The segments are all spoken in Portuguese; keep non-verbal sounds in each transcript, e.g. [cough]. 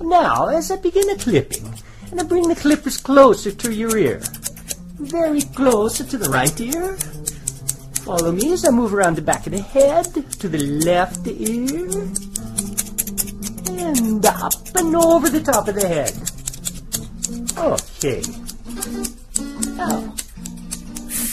Now, as I begin the clipping, and I bring the clippers closer to your ear, very close to the right ear. Follow me as I move around the back of the head to the left ear, and up and over the top of the head. Okay. Now,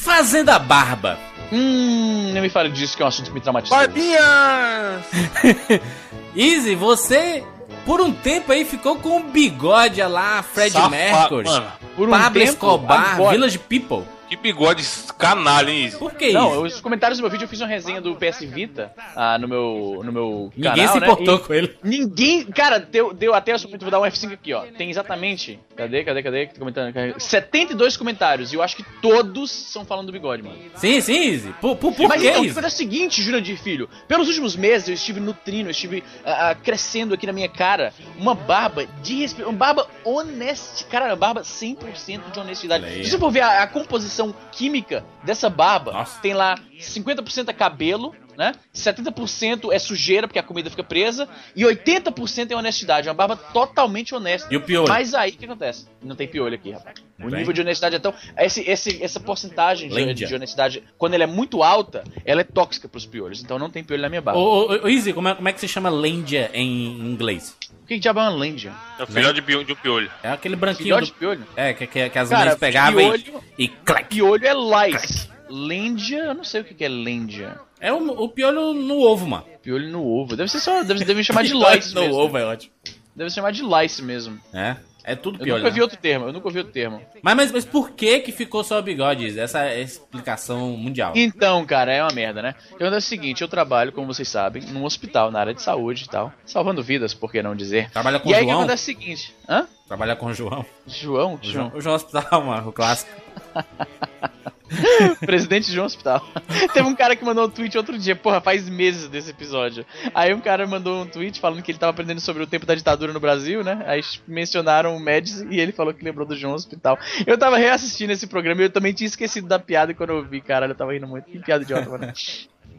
Fazendo a barba. Hum, não me fale disso que é um assunto que me traumatizou. Barbinha! [laughs] Easy, você por um tempo aí ficou com o bigode lá, Fred Safa- Mercury, Mano, Por um Pablo tempo, Escobar, agora- Village People. Que bigode canalha, hein, Izzy? Por que Não, isso? os comentários do meu vídeo eu fiz uma resenha do PS Vita ah, no meu, no meu Ninguém canal, se né? importou E com ele. Ninguém, cara, deu, deu até, eu vou dar um F5 aqui, ó. Tem exatamente, cadê, cadê, cadê, comentando, cadê? 72 comentários, e eu acho que todos são falando do bigode, mano. Sim, sim, Easy. Por, por, por Mas que então, o que isso? é o seguinte, Jurandir Filho. Pelos últimos meses eu estive nutrindo, eu estive ah, crescendo aqui na minha cara uma barba de respeito, uma barba honesta, cara, uma barba 100% de honestidade. Se você for ver a, a composição química dessa barba, Nossa. tem lá 50% é cabelo, né? 70% é sujeira, porque a comida fica presa, e 80% é honestidade, uma barba totalmente honesta. E o piolho? Mas aí o que acontece? Não tem piolho aqui, rapaz. O bem. nível de honestidade é tão. Esse, esse, essa porcentagem de, de honestidade, quando ela é muito alta, ela é tóxica pros piolhos. Então não tem piolho na minha barba. Ô, ô, ô, Easy, como é, como é que se chama Lândia em inglês? O que, que diabo é uma lândia? É o filhote de um piolho. É aquele branquinho. Filhote do- de piolho? É, que, que, que as Cara, meninas pegavam piolho- e, e clac. Piolho é lice. Lândia, eu não sei o que, que é lândia. É o, o piolho no ovo, mano. Piolho no ovo. Deve ser só. Deve, deve chamar de [laughs] lice no mesmo. ovo é ótimo. Deve chamar de lice mesmo. É, é tudo Eu piolho. nunca né? vi outro termo, eu nunca ouvi outro termo. Mas, mas, mas por que que ficou só o bigode? Essa é a explicação mundial. Então, cara, é uma merda, né? Então é o seguinte, eu trabalho, como vocês sabem, num hospital, na área de saúde e tal. Salvando vidas, por que não dizer? Trabalha com e o aí o que João? acontece é o seguinte. Hã? Trabalha com o João. João? O João. João, o João Hospital, mano, o clássico. [laughs] [laughs] Presidente de um hospital. [laughs] Teve um cara que mandou um tweet outro dia, porra, faz meses desse episódio. Aí um cara mandou um tweet falando que ele tava aprendendo sobre o tempo da ditadura no Brasil, né? Aí mencionaram o Médici e ele falou que lembrou do João Hospital. Eu tava reassistindo esse programa e eu também tinha esquecido da piada quando eu vi, caralho, eu tava rindo muito. Que piada idiota, mano. [laughs]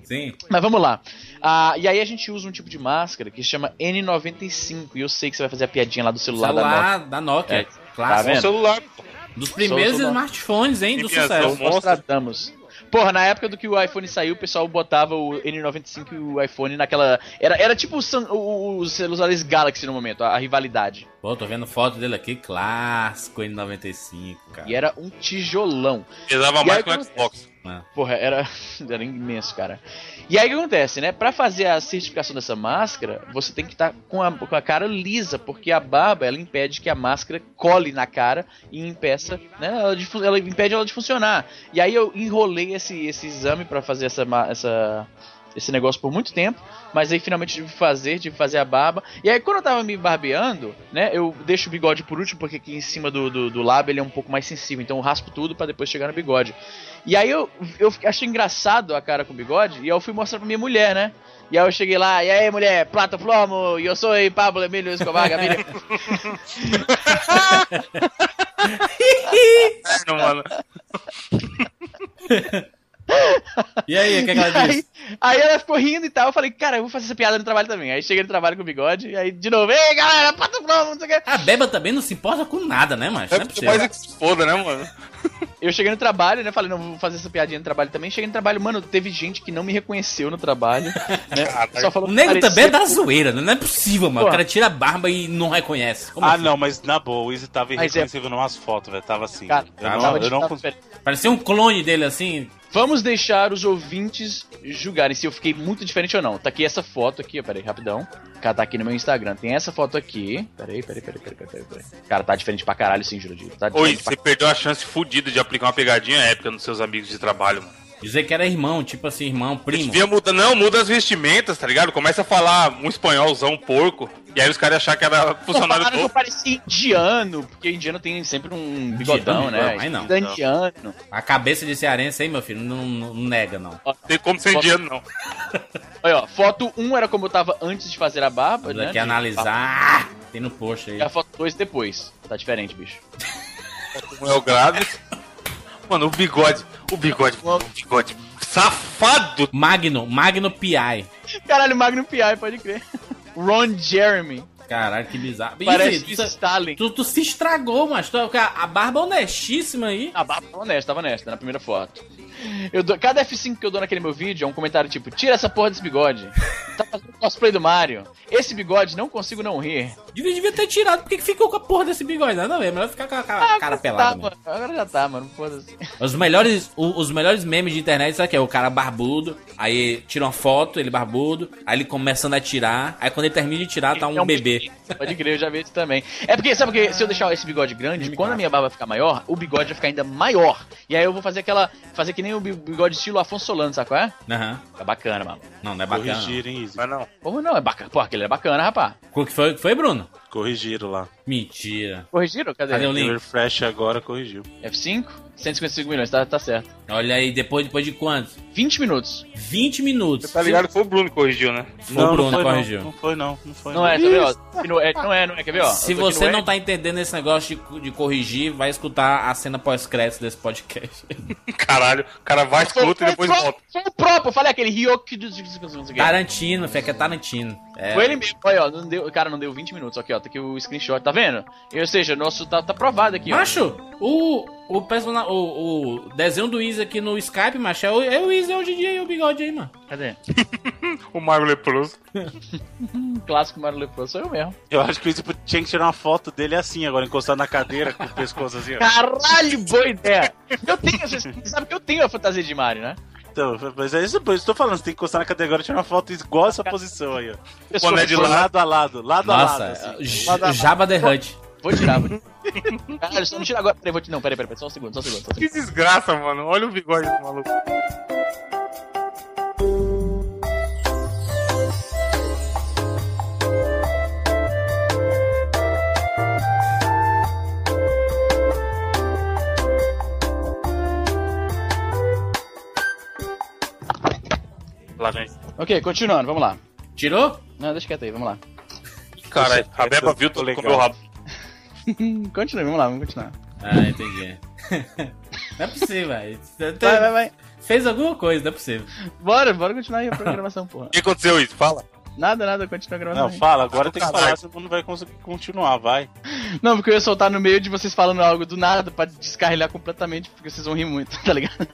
Sim. Mas vamos lá. Ah, e aí a gente usa um tipo de máscara que se chama N95. E eu sei que você vai fazer a piadinha lá do celular, da Nokia. Celular da Nokia. É, Clássico. tá um celular, pô. Dos primeiros Sou- smartphones, hein, do piada, sucesso. Nostradamus. Porra, na época do que o iPhone saiu, o pessoal botava o N95 e o iPhone naquela. Era, era tipo os celulares Galaxy no momento, a, a rivalidade. Pô, tô vendo foto dele aqui, clássico N95, cara. E era um tijolão. Pesava mais que o Xbox. É. Porra, era, [laughs] era imenso, cara. E aí o que acontece, né? Pra fazer a certificação dessa máscara, você tem que estar com, a, com a cara lisa, porque a barba ela impede que a máscara cole na cara e impeça, né? Ela, de ela impede ela de funcionar. E aí eu enrolei esse, esse exame pra fazer essa, essa, esse negócio por muito tempo, mas aí finalmente tive que fazer, tive que fazer a barba. E aí quando eu tava me barbeando, né? Eu deixo o bigode por último, porque aqui em cima do, do, do lábio ele é um pouco mais sensível, então eu raspo tudo pra depois chegar no bigode. E aí eu, eu achei engraçado a cara com bigode, e aí eu fui mostrar pra minha mulher, né? E aí eu cheguei lá, e aí mulher, plata flomo, e eu sou Pablo Emílio Escobar Gaviria. [laughs] Não, mano. [laughs] E aí, o que, é que ela [laughs] aí, disse? aí ela ficou rindo e tal, eu falei, cara, eu vou fazer essa piada no trabalho também. Aí cheguei no trabalho com o bigode, e aí de novo, ei galera, flomo, não sei o que. A Beba também não se importa com nada, né, macho? Não é É mais é que se foda, né, mano? Eu cheguei no trabalho, né? Falei, não, vou fazer essa piadinha no trabalho também. Cheguei no trabalho, mano, teve gente que não me reconheceu no trabalho. [laughs] Né? Caralho. Só falou O nego também é da zoeira, né? Não é possível, mano. O Porra. cara tira a barba e não reconhece. Como Ah, assim? não, mas na boa, o Easy tava é- irreconhecível numas fotos, velho. Tava assim. Cara, eu tava não, eu não cons-. Parecia um clone dele, assim. Vamos deixar os ouvintes julgarem se eu fiquei muito diferente ou não. Tá aqui essa foto aqui, ó, peraí, rapidão. Cara, tá aqui no meu Instagram. Tem essa foto aqui. Peraí, peraí, peraí, peraí, peraí, peraí. Cara, tá diferente pra caralho sim, Jurandir. Tá Oi, diferente pra... você perdeu a chance fodida de aplicar uma pegadinha épica nos seus amigos de trabalho, mano. Dizer que era irmão, tipo assim, irmão, primo. Devia mudar, não, muda as vestimentas, tá ligado? Começa a falar um espanholzão porco, e aí os caras achar que era funcionário Falaram que eu parecia indiano, porque indiano tem sempre um bigodão, Indiano, né? não, aí não. Da indiano. A cabeça de cearense aí, meu filho, não, não nega, não. Tem como ser indiano, não. [laughs] Olha, ó, foto 1 era como eu tava antes de fazer a barba, Vamos né? aqui de- analisar. Tem no post aí. E a foto 2 depois. Tá diferente, bicho. [laughs] Um é o Graves. Mano, o bigode, o bigode, o bigode safado. Magno, Magno PI. Caralho, Magnum P.I., pode crer. Ron Jeremy. Caralho, que bizarro. Parece tu, Stalin. tu, tu se estragou, mas tu, a barba honestíssima aí. A barba tava honesta, tava honesta, na primeira foto. Eu dou- cada F5 que eu dou naquele meu vídeo é um comentário tipo: tira essa porra desse bigode. Tá fazendo cosplay do Mario. Esse bigode não consigo não rir. Devia, devia ter tirado, por que que ficou com a porra desse bigode? Nada a ver, melhor ficar com a cara, cara Agora pelada. tá. Agora já tá, mano. Foda-se. Os melhores, o- os melhores memes de internet, sabe que é? O cara barbudo, aí tira uma foto, ele barbudo, aí ele começando a tirar, aí quando ele termina de tirar, tá um É bebê. [laughs] Pode crer, eu já vi isso também. É porque, sabe porque se eu deixar esse bigode grande, quando a minha barba ficar maior, o bigode vai ficar ainda maior. E aí eu vou fazer aquela. Fazer que nem o bi- bigode estilo Afonso Solano, sabe qual é? Aham. É bacana, mano. Não, não é bacana. Corrigiram, hein, Easy? Mas não. Como não? É bacana. Pô, aquele é bacana, rapaz. O que foi, que foi, Bruno? Corrigiram lá. Mentira. Corrigiram? Cadê? Cadê o O link? refresh agora corrigiu. F5? 155 milhões, tá, tá certo. Olha aí, depois, depois de quanto? 20 minutos. 20 minutos. Tá ligado que foi o Bruno que corrigiu, né? Foi o Bruno não foi, corrigiu. Não, não foi não, não foi Não é, tá ó? Não é, não é, não é, quer ver, ó? Se você não E. tá entendendo esse negócio de, de corrigir, vai escutar a cena pós-crédito desse podcast. Caralho, o cara vai, escuta e depois volta. Foi o próprio, eu falei aquele Ryok do. Tarantino, fé que é Tarantino. É, Foi ele mesmo, olha, ó, não deu, cara, não deu 20 minutos, aqui, ó, tá aqui o screenshot, tá vendo? Ou seja, nosso tá, tá provado aqui, ó. Macho, o, o, persona, o, o desenho do Easy aqui no Skype, macho, é o, é o Easy hoje em dia e o bigode aí, mano. Cadê? [laughs] O Mario Leproso. [laughs] Clássico Mario Leproso, sou eu mesmo. Eu acho que o Easy tinha que tirar uma foto dele assim, agora encostado na cadeira, com o pescoço assim, ó. Caralho, boa ideia! Eu tenho, você sabe que eu tenho a fantasia de Mario, né? Então, mas é isso, tô falando, você tem que encostar na cadeira agora e tirar uma foto igual essa posição aí, ó. Eu Boné de lado. lado a lado, lado a Nossa, lado. assim. J- Jabba the Hutt. Vou tirar, vou [laughs] Caralho, só não tira agora. Peraí, vou tirar. Não, peraí, peraí, peraí, só um segundo, só um segundo. Só um segundo. Que desgraça, mano. Olha o bigode do maluco. Lá vem. Ok, continuando, vamos lá. Tirou? Não, deixa quieto aí, vamos lá. Caralho, a Beba viu tô tudo com legal. meu rabo. [laughs] Continue, vamos lá, vamos continuar. Ah, entendi. [laughs] não é possível, velho. Vai, vai, vai. Fez alguma coisa, não é possível. Bora, bora continuar aí a programação, porra. O que aconteceu isso? Fala. Nada, nada, continua a gravação. Não, aí. fala, agora tem que falar, senão não vai conseguir continuar, vai. Não, porque eu ia soltar no meio de vocês falando algo do nada pra descarrilhar completamente, porque vocês vão rir muito, [laughs] tá ligado?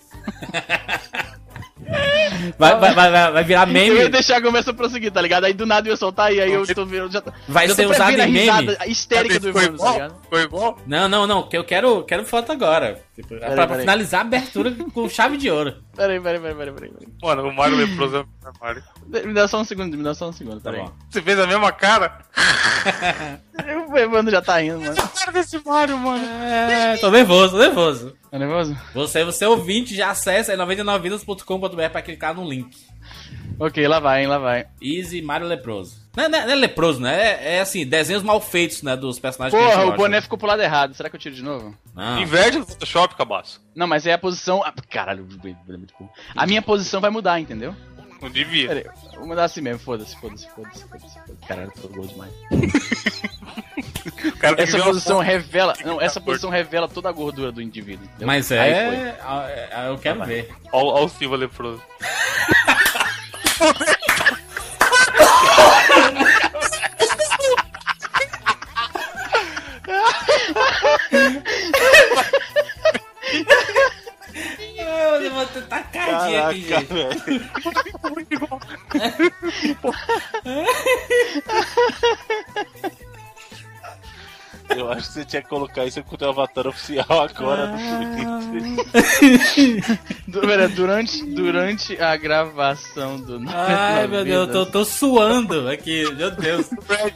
Vai, vai, vai, vai, virar [laughs] Eu ia meme. deixar a conversa prosseguir, tá ligado? Aí do nada eu ia soltar e aí eu tô vendo. Já, Vai eu ser usado a em meme? risada histérica do Evandro, tá ligado? Ficou igual? Não, não, não, que eu quero, quero foto agora. Tipo, pra, Peraí, pra finalizar a abertura com chave de ouro. Peraí, peraí, peraí, peraí, peraí. peraí. Mano, o Mario Leproso é o Mario. Me dá só um segundo, me dá só um segundo, Tá peraí. bom. Você fez a mesma cara? [laughs] O Evandro já tá rindo, mano. Cara desse Mario, mano. É, tô nervoso, tô nervoso. Tá nervoso? Você, você ouvinte, já acessa aí 99vidas.com.br pra clicar no link. Ok, lá vai, hein, lá vai. Easy Mario Leproso. Não, é- não é- não é leproso, né? É, é assim, desenhos mal feitos, né? Dos personagens Porra, o gosta, boné né? ficou pro lado errado. Será que eu tiro de novo? Não. Inverte no Photoshop, cabaço. Não, mas é a posição. ah, Caralho, é. A minha posição vai mudar, entendeu? Não devia. Pera aí, vou mudar assim mesmo, foda-se, foda-se, foda-se, foda-se. Caralho, tô gol demais. [laughs] Essa ver uma posição foto. revela. Não, essa posição revela toda a gordura do indivíduo. entendeu? Mas Aí é, foi. é- Eu quero ver. Ó, ó o Silva Leproso. [laughs] cardinha aqui, Caraca, gente. velho. [laughs] Eu acho que você tinha que colocar isso com o teu avatar oficial agora [laughs] pera, durante, durante a gravação do. Ai, meu Deus, eu tô, tô suando aqui, meu Deus.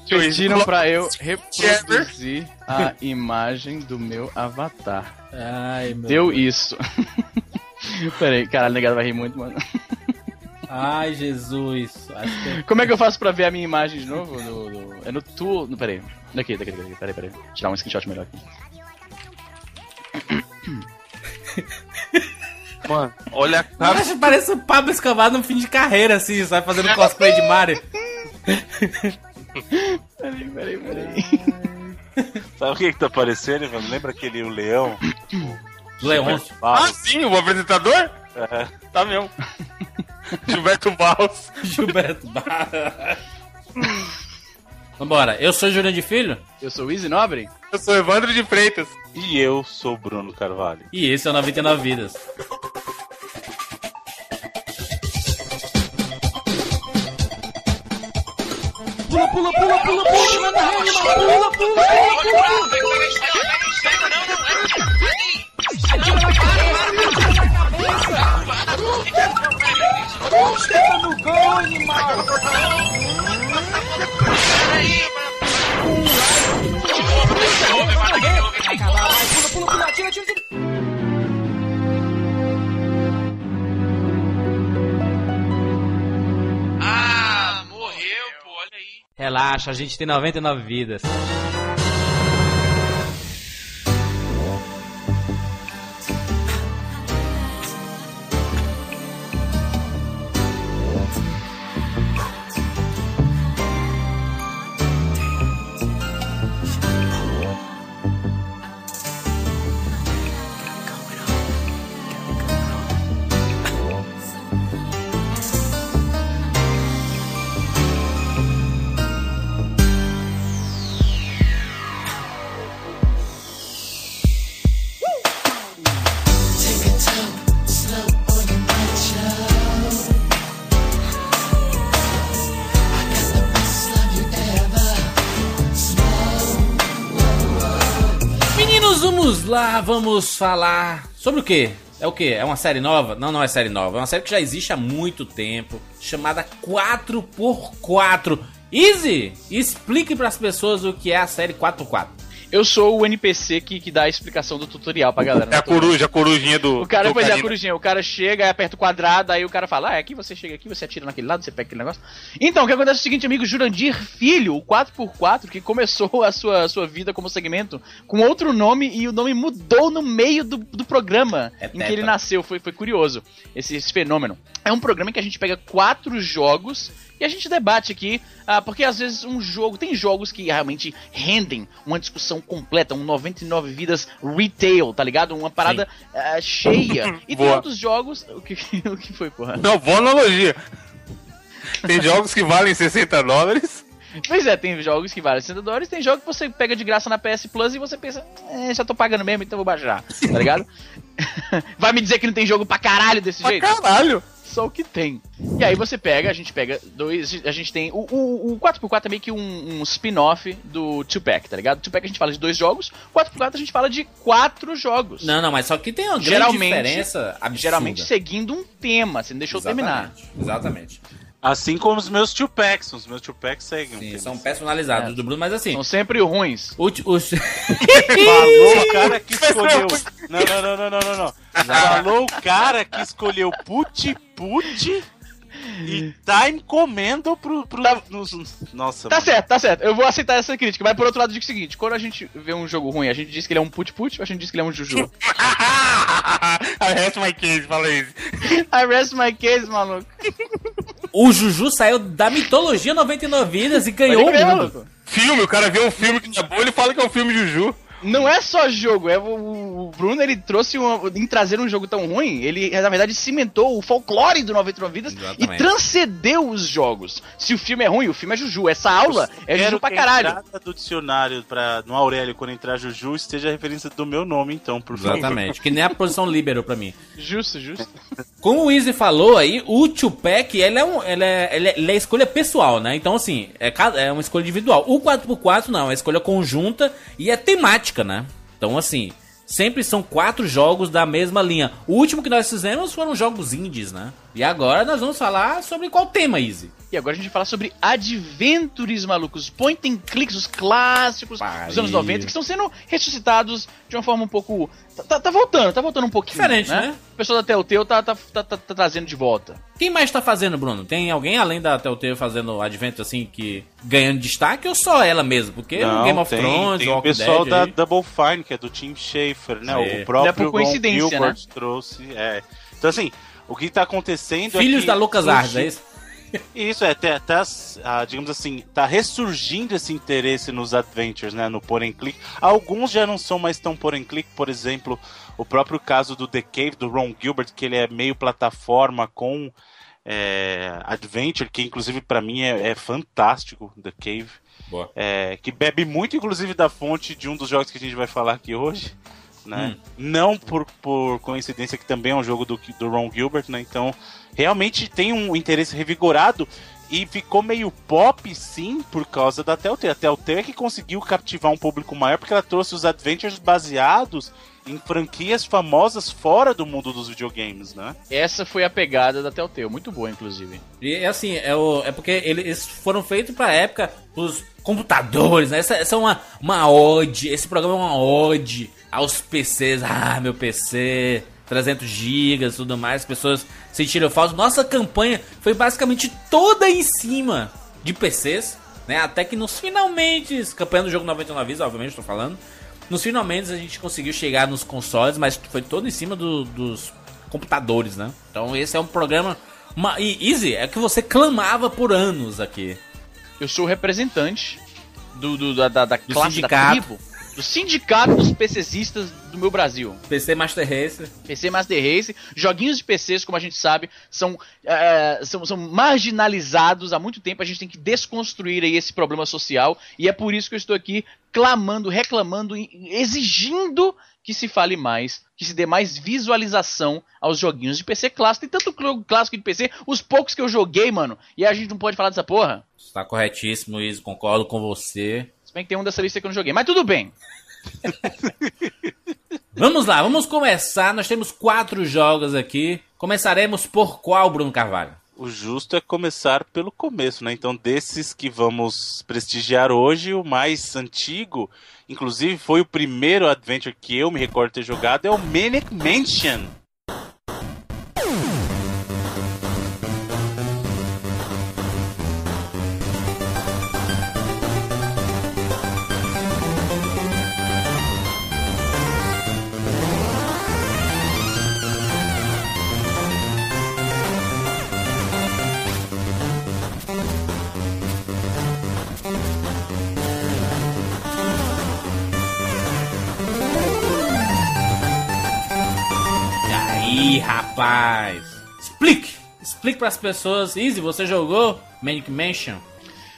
Pediram pra eu reproduzir a imagem do meu avatar. Ai, meu Deu isso. [laughs] Pera aí, caralho, negado vai rir muito, mano. Ai, Jesus. Acho que... Como é que eu faço pra ver a minha imagem de novo? No, no- é no tool. No, pera aí. Daqui, daqui, daqui. Pera aí, pera aí. Tirar um screenshot melhor aqui. [coughs] Mano, olha a cara. Acho que parece o Pablo Escobar no fim de carreira, assim, sabe? Fazendo cosplay de Mario. [coughs] Peraí, peraí, peraí. Sabe o que que tá aparecendo, velho? Lembra aquele o leão? [coughs] Leôncio. Ah, sim, o apresentador? É. Tá mesmo. Gilberto Barros. Gilberto Barra. Vambora. Eu sou Juliano de Filho Eu sou o Easy Nobre. Eu sou Evandro de Freitas. E eu sou o Bruno Carvalho. e esse é o 99 Vidas. Relaxa, a gente tem 99 vidas. Vamos falar sobre o quê? É o quê? É uma série nova? Não, não é série nova. É uma série que já existe há muito tempo, chamada 4x4. Easy, explique para as pessoas o que é a série 4x4. Eu sou o NPC que, que dá a explicação do tutorial pra galera. É a coruja, a corujinha do. O cara, do pois é, a corujinha. O cara chega, aí aperta o quadrado, aí o cara fala: Ah, é aqui você chega aqui, você atira naquele lado, você pega aquele negócio. Então, o que acontece é o seguinte, amigo Jurandir Filho, o 4x4, que começou a sua, a sua vida como segmento com outro nome e o nome mudou no meio do, do programa É em que ele nasceu. Foi, foi curioso esse, esse fenômeno. É um programa em que a gente pega quatro jogos. E a gente debate aqui, ah, porque às vezes um jogo. Tem jogos que realmente rendem uma discussão completa, um 99 vidas retail, tá ligado? Uma parada ah, cheia. E tem outros jogos. O que, [laughs] o que foi, porra? Não, boa analogia. Tem jogos que valem 60 dólares. Pois é, tem jogos que valem 60 dólares, tem jogos que você pega de graça na PS Plus e você pensa, é, já tô pagando mesmo, então vou baixar, tá ligado? [laughs] [laughs] Vai me dizer que não tem jogo pra caralho desse Pra jeito? caralho. Só o que tem. E aí você pega, a gente pega dois. A gente tem. O, o, o 4x4 é meio que um, um spin-off do 2-Pack, tá ligado? 2-Pack a gente fala de dois jogos, 4x4 a gente fala de quatro jogos. Não, não, mas só que tem uma grande Geralmente- diferença absurda. Geralmente seguindo um tema, você não deixou eu terminar. Exatamente, Exatamente. Assim como os meus two packs. Os meus two packs seguem. um Sim, são personalizados É. do Bruno, mas assim. São sempre ruins. O, o, Falou o [laughs] cara que escolheu. Não, não, não, não, não, não, não. Falou o cara que escolheu Put Put e tá encomendo pro. pro Tá- nos- nossa, Tá mano. certo, tá certo. Eu vou aceitar essa crítica. Mas por outro lado, eu digo o seguinte: quando a gente vê um jogo ruim, a gente diz que ele é um put-put ou a gente diz que ele é um juju? [laughs] I rest my case, fala isso. [laughs] I rest my case, maluco. O Juju saiu da mitologia 99 vidas e ganhou o mundo. Filme, o cara vê um filme que é bom, ele fala que é um filme Juju. Não é só jogo, é o, o Bruno ele trouxe uma, em trazer um jogo tão ruim, ele na verdade cimentou o folclore do 99 Vidas Exatamente. e transcendeu os jogos. Se o filme é ruim, o filme é Juju. Essa aula é Quero Juju pra que caralho. a entrada do dicionário pra, no Aurélio, quando entrar Juju, esteja a referência do meu nome, então, por favor. Exatamente. Que nem a posição líbero pra mim. Justo, justo. Como o Easy falou aí, o Tupac, ele é, um, ele, é, ele, é, ele é escolha pessoal, né? Então, assim, é, é uma escolha individual. O 4x4 não, é escolha conjunta e é temática, né? Então, assim, sempre são quatro jogos da mesma linha. O último que nós fizemos foram jogos indies, né? E agora nós vamos falar sobre qual tema, Easy? E agora a gente vai falar sobre Adventures malucos, point and clicks, os clássicos Pariu. dos anos 90, que estão sendo ressuscitados de uma forma um pouco. Tá, tá- tá voltando, tá voltando um pouquinho. Diferente, né? O pessoal da Telltale tá, tá, tá, tá- tá trazendo de volta. Quem mais tá fazendo, Bruno? Tem alguém além da Telltale fazendo Advent, assim, que ganhando destaque ou só ela mesmo? Porque o Game of tem, Thrones, tem o pessoal Dead da aí- Double Fine, que é do Tim Schafer, né? Sim. O Não é próprio por coincidência, Ron Gilbert trouxe. É. Então, assim, o que tá acontecendo é Filhos que da Lucas surgiu- Arts, é isso? Isso, é, as- ah, digamos assim, tá ressurgindo esse interesse nos adventures, né, no por and click. Alguns já não são mais tão por and click, por exemplo, o próprio caso do The Cave, do Ron Gilbert, que ele é meio plataforma com é, Adventure, que inclusive para mim é, é, fantástico, The Cave. É, que bebe muito, inclusive, da fonte de um dos jogos que a gente vai falar aqui hoje. Né? Hum. Não por, por coincidência que também é um jogo do, do Ron Gilbert, né? Então, realmente tem um interesse revigorado e ficou meio pop, sim, por causa da Telltale. A Telltale é que conseguiu captivar um público maior porque ela trouxe os adventures baseados em franquias famosas fora do mundo dos videogames, né? Essa foi a pegada da Telltale, muito boa, inclusive. E é assim, é, o, é porque eles foram feitos pra época os computadores, né? Essa, essa é uma, uma ode, esse programa é uma ode aos PCs. Ah, meu PC, 300 GB tudo mais, as pessoas sentiram falta. Nossa campanha foi basicamente toda em cima de PCs, né? Até que nos finalmente, campanha do jogo 99 vezes, obviamente estou falando, nos finalmente a gente conseguiu chegar nos consoles, mas foi todo em cima do, dos computadores, né? Então esse é um programa. Uma, e Easy, é que você clamava por anos aqui. Eu sou o representante do, do da, da, da classe sindicato. da tribo do Sindicato dos PCistas do meu Brasil. PC Master Race. PC Master Race. Joguinhos de PCs, como a gente sabe, são, é, são, são marginalizados há muito tempo. A gente tem que desconstruir aí esse problema social. E é por isso que eu estou aqui clamando, reclamando, exigindo que se fale mais, que se dê mais visualização aos joguinhos de PC clássico. Tem tanto clássico de PC, os poucos que eu joguei, mano, e a gente não pode falar dessa porra. Está corretíssimo, Luiz, concordo com você. Se bem que tem um dessa lista que eu não joguei, mas tudo bem. [laughs] vamos lá, vamos começar. Nós temos quatro jogos aqui. Começaremos por qual, Bruno Carvalho? O justo é começar pelo começo, né? Então, desses que vamos prestigiar hoje, o mais antigo, inclusive foi o primeiro adventure que eu me recordo ter jogado, é o Manic Mansion. Rapaz. Explique! Explique para as pessoas. Easy, você jogou Manic Mansion?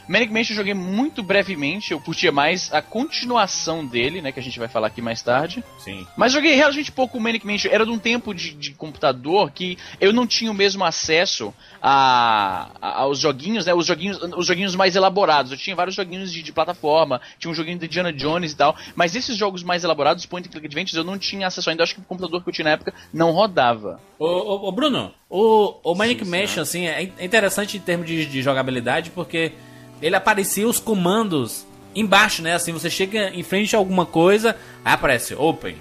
Manic Mansion eu joguei muito brevemente, eu curtia mais a continuação dele, né, que a gente vai falar aqui mais tarde. Sim. Mas joguei relativamente pouco o Manic Mansion, era de um tempo de, de computador que eu não tinha o mesmo acesso a, a, aos joguinhos, né, os joguinhos, os joguinhos mais elaborados. Eu tinha vários joguinhos de, de plataforma, tinha um joguinho de Indiana Jones e tal, mas esses jogos mais elaborados, Point and Click Adventures, eu não tinha acesso ainda, acho que o computador que eu tinha na época não rodava. Ô, ô, ô Bruno, o, o Manic sim, Mansion, assim, é interessante em termos de, de jogabilidade, porque ele aparecia os comandos embaixo, né? Assim, você chega em frente a alguma coisa, aí aparece Open.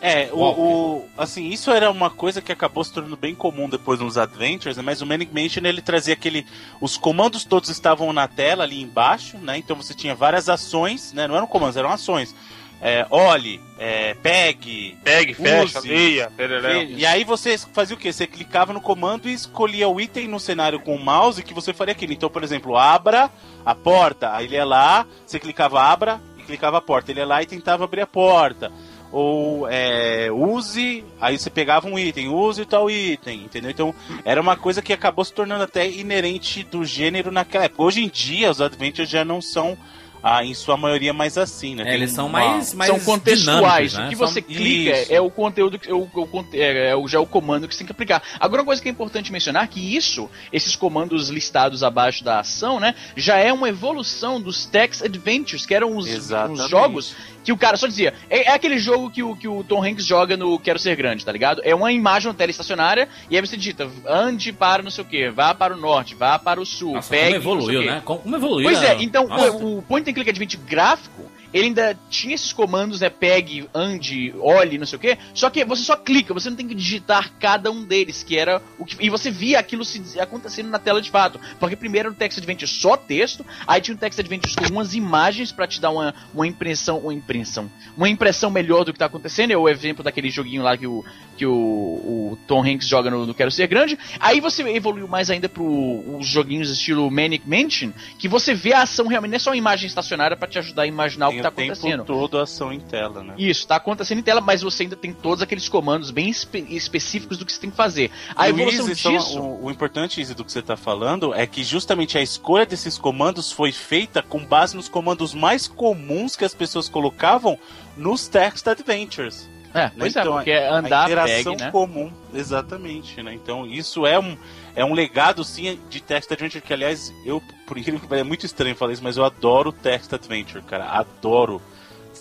É, o, o, assim, isso era uma coisa que acabou se tornando bem comum depois nos Adventures, né? mas o Manic Mansion ele trazia aquele. Os comandos todos estavam na tela ali embaixo, né? Então você tinha várias ações, né? Não eram comandos, eram ações é, olhe, é, pegue, pegue, fecha, leia, e aí você fazia o que? Você clicava no comando e escolhia o item no cenário com o mouse que você faria aquilo. Então, por exemplo, abra a porta, aí ele ia lá, você clicava abra e clicava a porta, ele ia lá e tentava abrir a porta. Ou é, use, aí você pegava um item, use tal item, entendeu? Então era uma coisa que acabou se tornando até inerente do gênero naquela época. Hoje em dia os adventures já não são ah, em sua maioria mais assim, né? É, eles são mais, mais são contextuais. Né? O que você são... clica isso. é o conteúdo, é o, é, é, já é o comando que você tem que aplicar. Agora, uma coisa que é importante mencionar que isso, esses comandos listados abaixo da ação, né, já é uma evolução dos Text Adventures, que eram os, os jogos que o cara só dizia. É, é, aquele jogo que o, que o Tom Hanks joga no Quero Ser Grande, tá ligado? É uma imagem na tela estacionária e aí você digita, ande para não sei o que, vá para o norte, vá para o sul, Nossa, pegue. Como evoluiu, né? Como evoluiu. Pois é, então o, o Point and Click Adventure gráfico ele ainda tinha esses comandos, né? Pegue, ande, olhe, não sei o que. Só que você só clica, você não tem que digitar cada um deles, que era o que. E você via aquilo se acontecendo na tela de fato. Porque primeiro era um text adventure só texto, aí tinha um text adventure com umas imagens para te dar uma, uma impressão. Uma impressão. Uma impressão melhor do que tá acontecendo. É o exemplo daquele joguinho lá que o, que o, o Tom Hanks joga no, no Quero Ser Grande. Aí você evoluiu mais ainda para os joguinhos estilo Manic Mansion, que você vê a ação realmente, não é só uma imagem estacionária para te ajudar a imaginar o que tá acontecendo. Tempo todo ação em tela, né? Isso, tá acontecendo em tela, mas você ainda tem todos aqueles comandos bem espe específicos do que você tem que fazer. A evolução Easy, disso. o, o, importante, do que você tá falando é que justamente a escolha desses comandos foi feita com base nos comandos mais comuns que as pessoas colocavam nos text adventures. É, pois é, então, é, porque é andar, a interação pegue, né? comum, exatamente, né? Então isso é um, é um legado, sim, de text adventure que, aliás, eu, por incrível que pareça, é muito estranho falar isso, mas eu adoro text adventure, cara, adoro.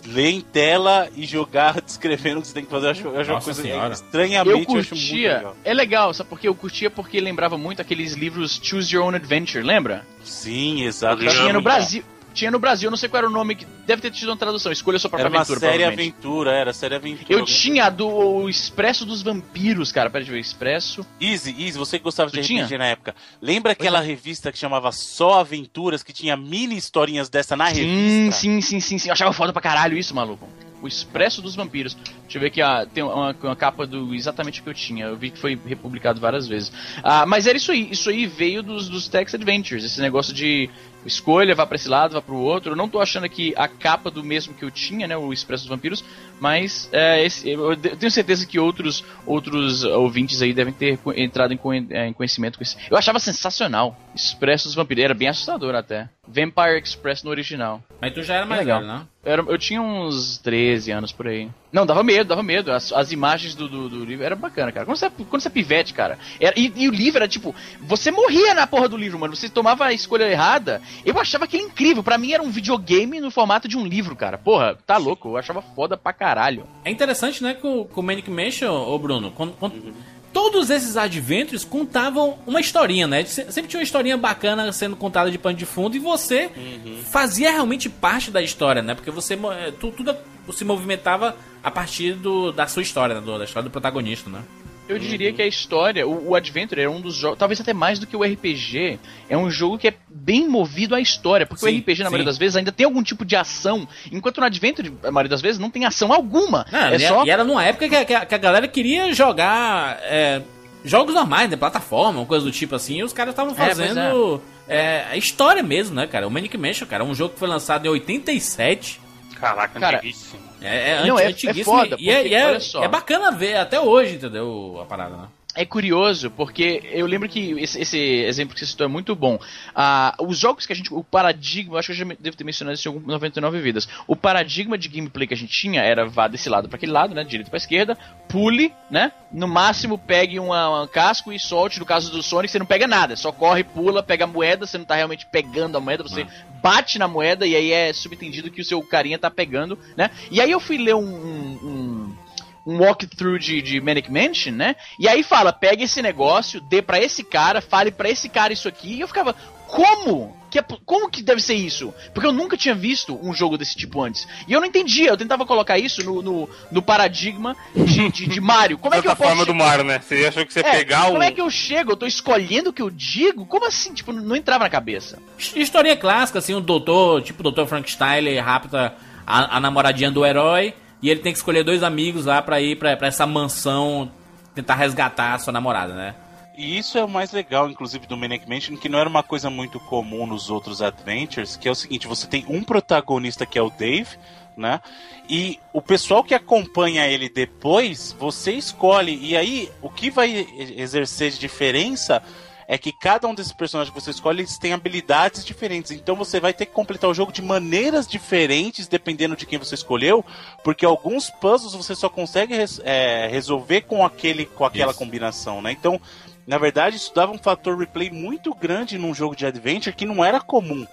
Ler em tela e jogar [laughs] descrevendo o que você tem que fazer, eu acho, eu acho uma coisa senhora. estranhamente Eu eu acho muito curtia. legal. É legal, sabe porque eu curtia porque lembrava muito aqueles livros Choose Your Own Adventure, lembra? Sim, exato. Eu Tinha no Brasil. Tinha no Brasil, não sei qual era o nome, que deve ter tido uma tradução. Escolha sua própria Era uma aventura, série aventura, era série aventura. Eu tinha a do Expresso dos Vampiros, cara. Peraí, deixa eu ver. Expresso. Easy, Easy, você que gostava Tu de tinha? RPG na época. Lembra aquela revista que chamava Só Aventuras, que tinha mini historinhas dessa na Sim, revista? sim, sim, sim, sim. Eu achava foda pra caralho isso, maluco. O Expresso dos Vampiros. Deixa eu ver aqui, ah, tem uma, uma capa do exatamente o que eu tinha. Eu vi que foi republicado várias vezes. Ah, mas era isso aí. Isso aí veio dos, dos Text Adventures. Esse negócio de escolha, vá pra esse lado, vá pro outro. Eu não tô achando aqui a capa do mesmo que eu tinha, né? O Expresso dos Vampiros. Mas é, esse- eu tenho certeza que outros, outros ouvintes aí devem ter entrado em, eh, em conhecimento com isso. Eu achava sensacional. Expresso dos Vampiros. Era bem assustador até. Vampire Express no original. Mas tu já era mais Legal. velho, né? Eu, era- eu tinha uns 13 anos por aí. Não, dava medo, dava medo. As, as imagens do, do, do livro era bacana, cara. Quando você, quando você é pivete, cara. era- e, e o livro era tipo. Você morria na porra do livro, mano. Você tomava a escolha errada. Eu achava aquilo incrível. Pra mim era um videogame no formato de um livro, cara. Porra, tá louco. Eu achava foda pra caralho. É interessante, né, que o, o Manic Mansion, ô Bruno, quando- quando- todos esses adventures contavam uma historinha, né? Se- Sempre tinha uma historinha bacana sendo contada de pano de fundo e você fazia realmente parte da história, né? Porque você eh, tu- tudo se movimentava a partir do, da sua história, né? da história do protagonista, né? Eu diria que a história, o, o Adventure é um dos jogos, talvez até mais do que o RPG, é um jogo que é bem movido à história, porque Sim, o RPG, na sim. maioria das vezes, ainda tem algum tipo de ação, enquanto no Adventure, a maioria das vezes, não tem ação alguma. Ah, é e, só e era numa época que, a- que a, galera queria jogar é, jogos normais, né? Plataforma, uma coisa do tipo assim, e os caras estavam pois fazendo é, a história mesmo, né, cara? O Manic Mansion, cara, é um jogo que foi lançado em 87. Caraca, Cara, antiguíssimo. É, é, Não, anti- é- é antiguíssimo foda, e, é, e é- é bacana ver até hoje, entendeu? A parada, né? É curioso, porque eu lembro que esse, esse exemplo que você citou é muito bom. Ah, os jogos que a gente. O paradigma, acho que eu já devo ter mencionado isso em algum 99 vidas. O paradigma de gameplay que a gente tinha era vá desse lado para aquele lado, né? Direito para esquerda, pule, né? No máximo pegue um casco e solte. No caso do Sonic, você não pega nada, só corre, pula, pega a moeda, você não tá realmente pegando a moeda, você bate na moeda e aí é subentendido que o seu carinha tá pegando, né? E aí eu fui ler um- um- um um walkthrough de, de Manic Mansion, né? E aí fala, pega esse negócio, dê pra esse cara, fale pra esse cara isso aqui. E eu ficava, como? Que é como que deve ser isso? Porque eu nunca tinha visto um jogo desse tipo antes. E eu não entendia, eu tentava colocar isso no, no, no paradigma de, de, de Mario. Como é que eu posso... Plataforma do Mario, né? Você achou que você ia É, pegar como o. é que eu chego? Eu tô escolhendo o que eu digo? Como assim? Tipo, não entrava na cabeça. Historinha clássica, assim, o doutor, tipo o doutor Frankenstein, ele rapta a, a namoradinha do herói e ele tem que escolher dois amigos lá pra ir pra, pra essa mansão tentar resgatar a sua namorada, né? E isso é o mais legal, inclusive, do Manic Mansion, que não era uma coisa muito comum nos outros Adventures, que é o seguinte, você tem um protagonista que é o Dave, né? E o pessoal que acompanha ele depois, você escolhe. E aí, o que vai exercer de diferença é que cada um desses personagens que você escolhe, eles têm habilidades diferentes. Então você vai ter que completar o jogo de maneiras diferentes, dependendo de quem você escolheu, porque alguns puzzles você só consegue res- é, resolver com aquele com aquela Isso. combinação, né? Então, na verdade, isso dava um fator replay muito grande num jogo de adventure que não era comum.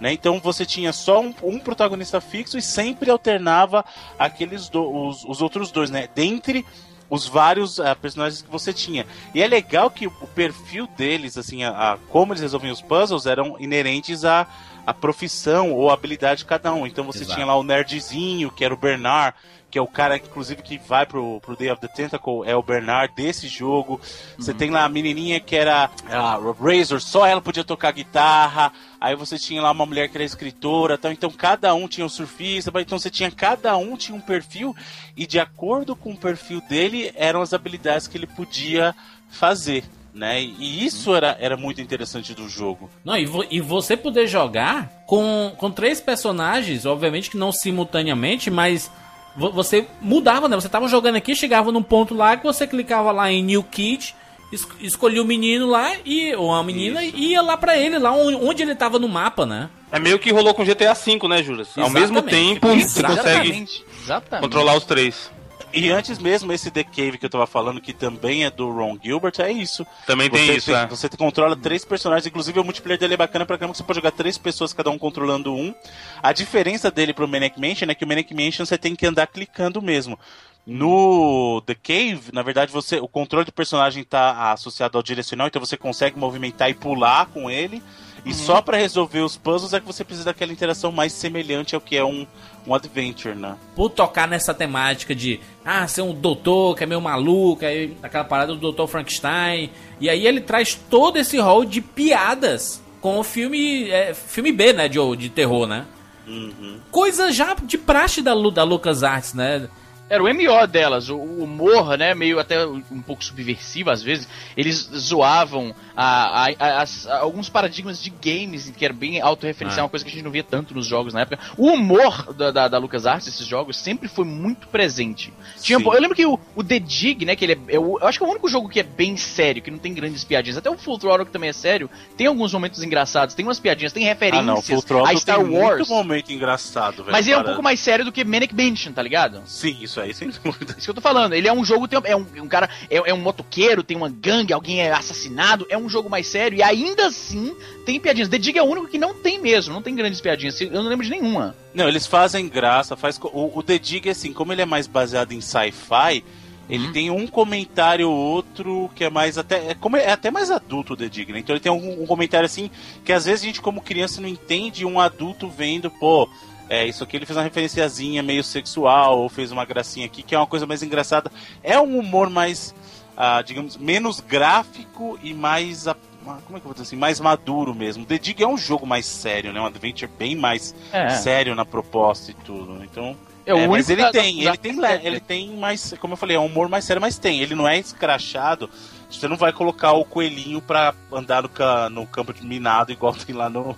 Né? Então você tinha só um, um protagonista fixo e sempre alternava aqueles do- os, os outros dois, né? Dentre os vários ah, personagens que você tinha. E é legal que o perfil deles, assim, a, a- como eles resolviam os puzzles, eram inerentes à, à profissão ou habilidade de cada um. Então você Exato. tinha lá o nerdzinho, que era o Bernard, que é o cara, inclusive, que vai pro, pro Day of the Tentacle, é o Bernard desse jogo. Você tem lá a menininha que era a Razor, só ela podia tocar guitarra. Aí você tinha lá uma mulher que era escritora, tal. então cada um tinha um surfista, então você tinha cada um tinha um perfil e de acordo com o perfil dele eram as habilidades que ele podia fazer. né? E isso era, era muito interessante do jogo. Não, e, vo e você poder jogar com, com três personagens, obviamente que não simultaneamente, mas você mudava, né? Você tava jogando aqui, chegava num ponto lá que você clicava lá em New Kid, es escolhia o menino lá e ou a menina Isso. e ia lá para ele, lá onde ele tava no mapa, né? É meio que rolou com GTA V, né, Júlio? Ao mesmo tempo, você consegue Exatamente. controlar os três. E antes mesmo, esse The Cave que eu tava falando, que também é do Ron Gilbert, é isso. Também você tem isso, tem, é. Você controla três personagens, inclusive o multiplayer dele é bacana pra caramba, que você pode jogar três pessoas, cada um controlando um. A diferença dele pro Manic Mansion é que o Manic Mansion você tem que andar clicando mesmo. No The Cave, na verdade, você o controle do personagem está associado ao direcional, então você consegue movimentar e pular com ele. E uhum. só para resolver os puzzles é que você precisa daquela interação mais semelhante ao que é um, um adventure, né? Por tocar nessa temática de ah, ser um doutor que é meio maluco, aí aquela parada do Dr. Frankenstein. E aí ele traz todo esse rol de piadas com o filme. É, filme B, né? De, de terror, né? Uhum. Coisa já de praxe da, da Lucas Arts, né? Era o MO delas, o humor, né, meio até um pouco subversivo às vezes. Eles zoavam a, a, a, a alguns paradigmas de games que era bem autorreferencial, ah. uma coisa que a gente não via tanto nos jogos na época. O humor da, da, da LucasArts, esses jogos, sempre foi muito presente. Tinha, eu lembro que o, o The Dig, né, que ele é, eu, eu, acho que é o único jogo que é bem sério, que não tem grandes piadinhas. Até o Full Throttle, que também é sério, tem alguns momentos engraçados, tem umas piadinhas, tem referências ah, não, Full Throttle a Star tem Wars. muito momento engraçado, velho. Mas ele é um pouco mais sério do que Manic Mansion, tá ligado? Sim, isso aí, sem [laughs] dúvida. Isso que eu tô falando. Ele é um jogo, tem, é um, um cara, é, é, um motoqueiro, tem uma gangue, alguém é assassinado, é um jogo mais sério, e ainda assim tem piadinhas. The Dig é o único que não tem mesmo, não tem grandes piadinhas. Eu não lembro de nenhuma. Não, eles fazem graça, faz. O, o The Dig, assim, como ele é mais baseado em sci-fi. Ele uhum. tem um comentário ou outro que é mais até. É, como é, é até mais adulto o The Dig, né? Então ele tem um, um, comentário assim que às vezes a gente, como criança, não entende um adulto vendo, pô, é, isso aqui ele fez uma referenciazinha meio sexual, ou fez uma gracinha aqui, que é uma coisa mais engraçada. É um humor mais, ah, digamos, menos gráfico e mais. Como é que eu vou dizer assim? Mais maduro mesmo. The Dig é um jogo mais sério, né? Um adventure bem mais é. sério na proposta e tudo. Então. É, é mas ele tem, ele tem, ele tem mais, como eu falei, é um humor mais sério, mas tem. Ele não é escrachado. Você não vai colocar o coelhinho pra andar no, no campo de minado igual [laughs] tem lá no,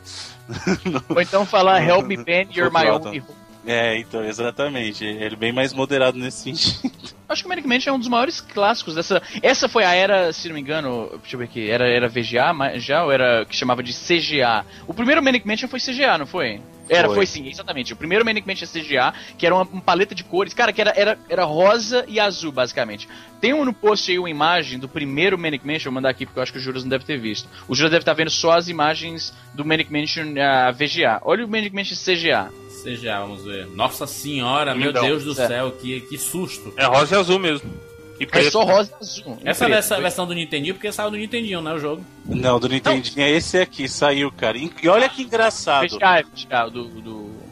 Ou então falar Help me Ben, you're my only É, então, exatamente. Ele é bem mais moderado nesse sentido. [laughs] Acho que o Manic Mansion é um dos maiores clássicos dessa. Essa foi a era, se não me engano, deixa eu ver aqui, era, era VGA já ou era que chamava de CGA? O primeiro Manic Mansion foi CGA, não foi? Era, foi. foi sim, exatamente. O primeiro Manic Mansion CGA, que era uma, uma, paleta de cores, cara, que era, era, era rosa e azul, basicamente. Tem um no post aí uma imagem do primeiro Manic Mansion, vou mandar aqui porque eu acho que o Juras não deve ter visto. O Juras deve estar vendo só as imagens do Manic Mansion uh, ah, VGA. Olha o Manic Mansion CGA. CGA, vamos ver. Nossa senhora, meu Deus do é. céu, que, que susto. É rosa e azul mesmo. E é só rosa e azul. Essa é a versão do Nintendinho, porque saiu do Nintendinho, né, o jogo? Não, do Nintendinho é esse aqui, saiu, cara. E olha que engraçado. VGA, VGA, do, do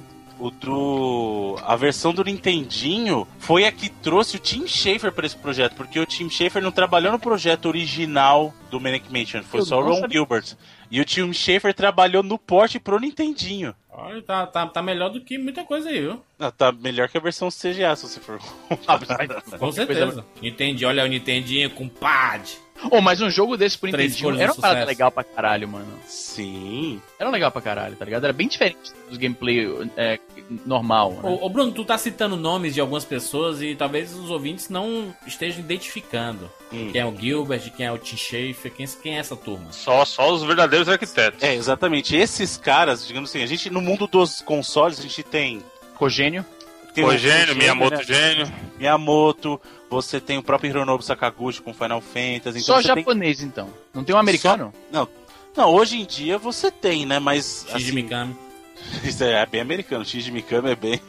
o do. A versão do Nintendinho foi a que trouxe o Tim Schafer para esse projeto, porque o Tim Schafer não trabalhou no projeto original do Manic Mansion, foi Eu só o Ron sabia. Gilbert. E o Tim Schafer trabalhou no porte pro Nintendinho. Olha, tá, tá, tá melhor do que muita coisa aí, viu? Ah, tá melhor que a versão CGA, se você for. [laughs] Com [laughs] certeza. Entendi, olha o Nintendinho com pad. Oh, mas um jogo desse por Nintendinho era uma parada legal pra caralho, mano. Sim. Era legal pra caralho, tá ligado? Era bem diferente dos gameplay é, normal. Né? Ô, ô, Bruno, tu tá citando nomes de algumas pessoas e talvez os ouvintes não estejam identificando hum. quem é o Gilbert, quem é o Tim Schafer, quem, quem é essa turma. Só, só os verdadeiros arquitetos. É, exatamente. Esses caras, digamos assim, a gente no mundo dos consoles, a gente tem. Cogênio. Tem Cogênio, Miyamoto né? Gênio. Miyamoto, você tem o próprio Hironobu Sakaguchi com Final Fantasy. Então Só japonês, tem... então. Não tem um americano? Só... Não. Não, hoje em dia você tem, né? Mas. Shinji assim... Mikami. [laughs] Isso é, é bem americano. Shinji Mikami é bem.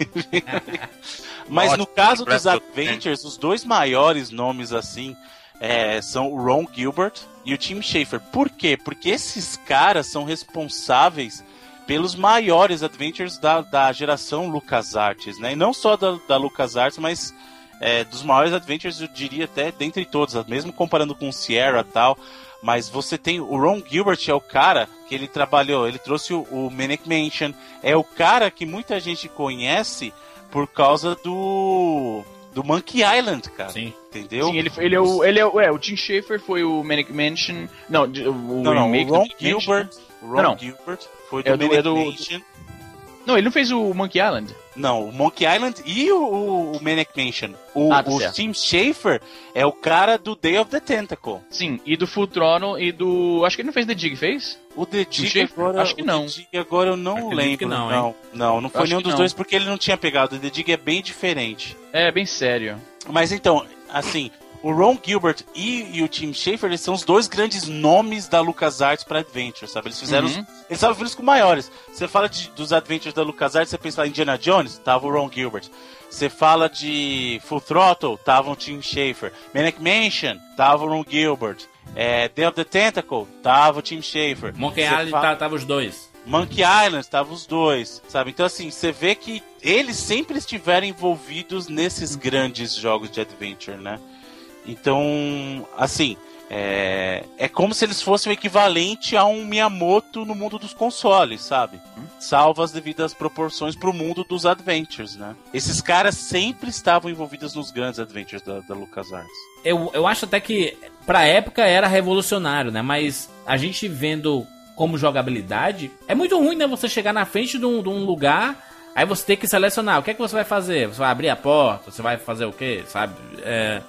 [laughs] mas no caso dos Adventures, os dois maiores nomes assim é, são o Ron Gilbert e o Tim Schafer. Por quê? Porque esses caras são responsáveis pelos maiores adventures da, da geração LucasArts, né? E não só da, da LucasArts, mas é, dos maiores adventures, eu diria até dentre todos, mesmo comparando com o Sierra e tal. Mas você tem o Ron Gilbert é o cara que ele trabalhou, ele trouxe o, o Manic Mansion, é o cara que muita gente conhece por causa do do Monkey Island, cara. Sim. Entendeu? Sim, ele, ele é o. Ele é, o- é, o Tim Schafer foi o Manic Mansion. Não, o não, não, remake o Ron do Manic Mansion. Gilbert. O Ron Não, não. Gilbert foi É do do- Manic é do- Mansion. Não, ele não fez o Monkey Island. Não, o Monkey Island e o, o, o Manic Mansion. O, Ah, tá o. Tim Schafer é o cara do Day of the Tentacle. Sim, e do Full Throttle e do. Acho que ele não fez The Dig, fez? O The Dig agora, Acho que o não. The Dig agora eu não Acredito lembro. que não, não, hein? não, não, foi nenhum dos não. dois porque ele não tinha pegado. O The Dig é bem diferente. É, bem sério. Mas então, assim, o Ron Gilbert e, e o Tim Schafer, eles são os dois grandes nomes da LucasArts para Adventure, sabe? Eles fizeram os, Uhum. eles estavam filhos com maiores. Você fala de- dos Adventures da LucasArts, você pensa em Indiana Jones, tava o Ron Gilbert. Você fala de Full Throttle, tava o Tim Schafer. Manic Mansion, tava o Ron Gilbert. É, Day of the Tentacle, tava o Tim Schafer. Monkey Island fala- tá- tava os dois. Monkey Island, estavam os dois, sabe? Então, assim, você vê que eles sempre estiveram envolvidos nesses grandes jogos de adventure, né? Então, assim, é, é como se eles fossem o equivalente a um Miyamoto no mundo dos consoles, sabe? Salva as devidas proporções pro mundo dos adventures, né? Esses caras sempre estavam envolvidos nos grandes adventures da, da LucasArts. Eu, eu acho até que pra época era revolucionário, né? Mas a gente vendo como jogabilidade, é muito ruim, né? Você chegar na frente de um, de um lugar, aí você tem que selecionar. O que é que você vai fazer? Você vai abrir a porta? Você vai fazer o quê? Sabe? É,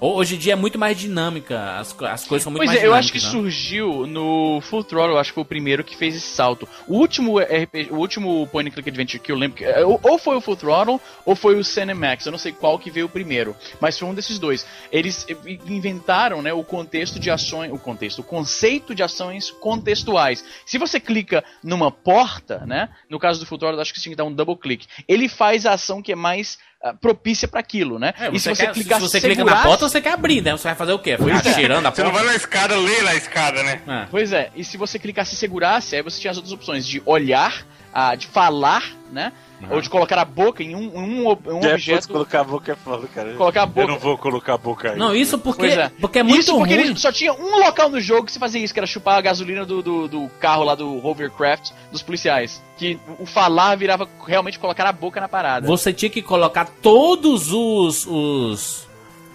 hoje em dia é muito mais dinâmica, as, as coisas são muito Pois mais é, eu acho que dinâmicas, né? surgiu no Full Throttle, acho que foi o primeiro que fez esse salto. O último RPG, o último Point and Click Adventure que eu lembro, que, é, ou foi o Full Throttle ou foi o Cinemax, eu não sei qual que veio primeiro, mas foi um desses dois. Eles inventaram, né, o contexto de ações, o contexto, o conceito de ações contextuais. Se você clica numa porta, né, no caso do Full Throttle, acho que você tinha que dar um double click. Ele faz a ação que é mais propícia para aquilo, né? É, e se você quer- clicar se você clica na segurar- porta, você quer abrir, né? Você vai fazer o quê? É. cheirando a Você não porta? vai na escada, lê na escada, né? É. Pois é, e se você clicasse e segurasse, aí você tinha as outras opções de olhar, ah, de falar, né? Uhum. Ou de colocar a boca em um, um, um objeto. colocar a boca é foda, cara. Colocar a Eu boca. não vou colocar a boca aí. Não, isso porque, é. porque é muito isso porque ruim. ele só tinha um local no jogo que se fazia isso, que era chupar a gasolina do, do, do carro lá do Hovercraft dos policiais. Que o falar virava realmente colocar a boca na parada. Você tinha que colocar todos os, os,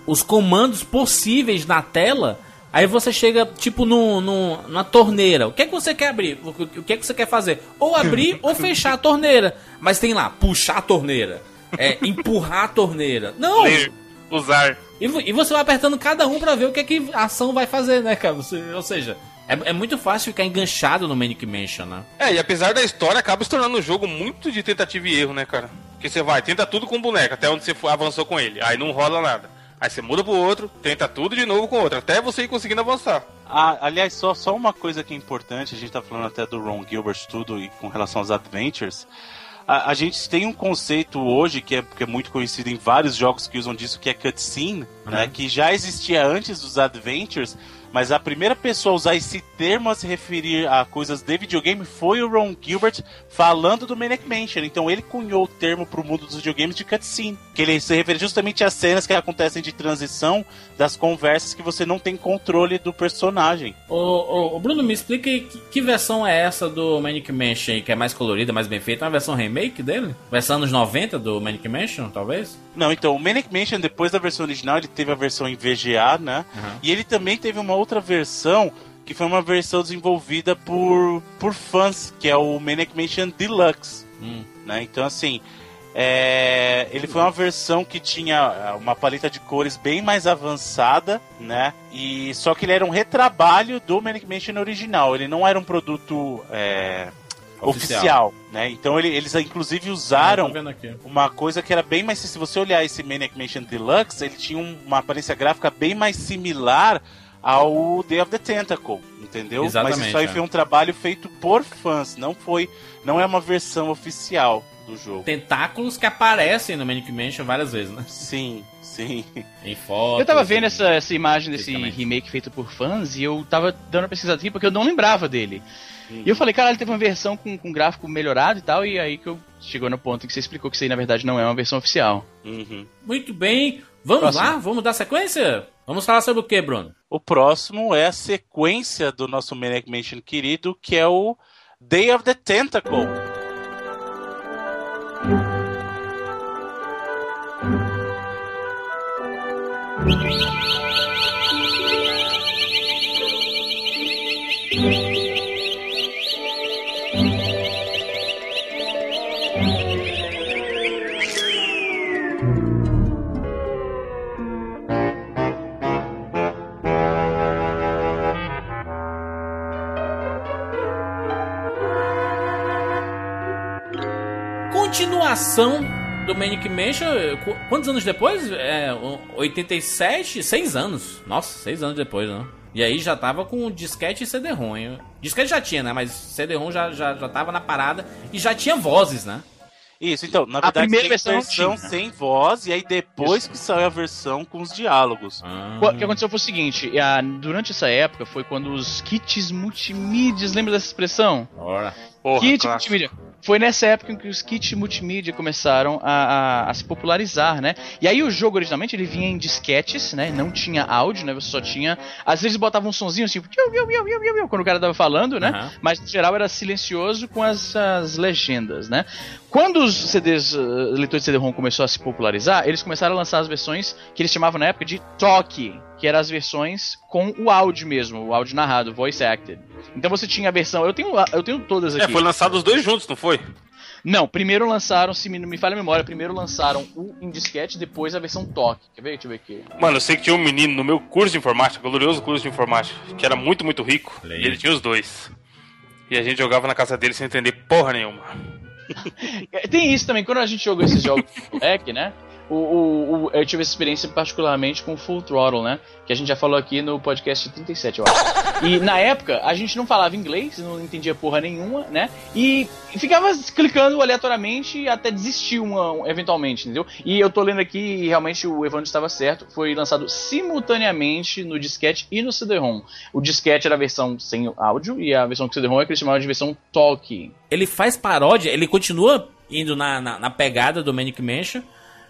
os comandos possíveis na tela. Aí você chega, tipo, no, no, na torneira. O que é que você quer abrir? O, que é que você quer fazer? Ou abrir ou fechar a torneira. Mas tem lá, puxar a torneira. É, empurrar a torneira. Não! Ler, usar. E, e você vai apertando cada um pra ver o que é que a ação vai fazer, né, cara? Você- ou seja, é, é muito fácil ficar enganchado no Manic Mansion, né? É, e apesar da história, acaba se tornando um jogo muito de tentativa e erro, né, cara? Porque você vai, tenta tudo com o boneco, até onde você avançou com ele. Aí não rola nada. Aí você muda pro outro, tenta tudo de novo com o outro, até você ir conseguindo avançar. Ah, aliás, só, só uma coisa que é importante, a gente tá falando até do Ron Gilbert tudo e com relação aos adventures. A, a gente tem um conceito hoje que é, que é muito conhecido em vários jogos que usam disso, que é cutscene, né? Que já existia antes dos adventures, mas a primeira pessoa a usar esse termo a se referir a coisas de videogame foi o Ron Gilbert falando do Manic Mansion. Então ele cunhou o termo pro mundo dos videogames de cutscene, que ele se refere justamente às cenas que acontecem de transição das conversas que você não tem controle do personagem. Ô, ô, ô, Bruno, me explica aí que, que versão é essa do Manic Mansion que é mais colorida, mais bem feita? É uma versão remake dele? Versão anos 90 do Manic Mansion, talvez? Não, então, o Manic Mansion, depois da versão original, ele teve a versão em VGA, né? Uhum. E ele também teve uma outra versão, que foi uma versão desenvolvida por, por fãs, que é o Manic Mansion Deluxe, Hum. né? Então, assim, é, ele foi uma versão que tinha ah, uma paleta de cores bem mais avançada, né? E só que ele era um retrabalho do Manic Mansion original. Ele não era um produto é, Oficial. oficial. né? Então ele- eles inclusive Ah, usaram vendo aqui. uma coisa que era bem mais. Se você olhar esse Maniac Mansion Deluxe, ele tinha um- uma aparência gráfica bem mais similar ao Day of the Tentacle, entendeu? Exatamente, Mas isso aí é. foi um trabalho feito por fãs, não foi, não é uma versão oficial do jogo. Tentáculos que aparecem no Manic Mansion várias vezes, né? Sim, sim. Em fotos. Eu tava vendo essa, essa imagem desse remake feito por fãs e eu tava dando uma pesquisada aqui porque eu não lembrava dele. E eu falei, caralho, teve uma versão com, com gráfico melhorado e tal, e aí que eu chegou no ponto em que você explicou que isso aí na verdade não é uma versão oficial. Uhum. Muito bem. Vamos Próximo. lá? Vamos dar sequência? Vamos falar sobre o que, Bruno? O próximo é a sequência do nosso Maniac Mansion querido, que é o Day of the Tentacle. Continuação do Manic Mansion, qu- quantos anos depois? É, 87? Seis anos. Nossa, seis anos depois, né? E aí já tava com disquete e CD-ROM. hein? Disquete já tinha, né? Mas CD-ROM já, já, já tava na parada e já tinha vozes, né? Isso, então, na A verdade primeira tem versão versão tinha. sem voz, e aí depois que saiu a versão com os diálogos. Ah. O que aconteceu foi o seguinte, a- durante essa época foi quando os kits multimídias, lembra dessa expressão? Ora. Porra, Kit clássico. multimídia. Foi nessa época em que os kits multimídia começaram a, a- a se popularizar, né? E aí o jogo originalmente ele vinha em disquetes, né? Não tinha áudio, né? Você só tinha. Às vezes botava um sonzinho assim, piu, quando o cara tava falando, né? Aham. Mas no geral era silencioso com as, as legendas, né? Quando os CDs, uh, leitores de CD-ROM começou a se popularizar, eles começaram a lançar as versões que eles chamavam na época de talkie, que eram as versões com o áudio mesmo, o áudio narrado, voice acted. Então você tinha a versão, eu tenho, eu tenho todas É, aqui. foi lançado os dois juntos, não foi? Não, primeiro lançaram, se me- não me falha a memória, primeiro lançaram o em disquete, depois a versão talkie. Quer ver? Deixa eu ver aqui. Mano, eu sei que tinha um menino no meu curso de informática, glorioso curso de informática, que era muito, muito rico. E ele tinha os dois. E a gente jogava na casa dele sem entender porra nenhuma. [laughs] É, Tem isso também, quando a gente jogou esses jogos moleque, né? O, o- o- eu tive essa experiência particularmente com Full Throttle, né? Que a gente já falou aqui no podcast 37, eu acho. E na época, a gente não falava inglês, não entendia porra nenhuma, né? E, ficava clicando aleatoriamente até desistir uma, eventualmente, entendeu? E eu tô lendo aqui e realmente o Evandro estava certo. Foi lançado simultaneamente no disquete e no CD-ROM. O disquete era a versão sem áudio e a versão com CD-ROM é que eles chamavam de versão talkie. Ele faz paródia, ele continua indo na, na, na pegada do Manic Mansion,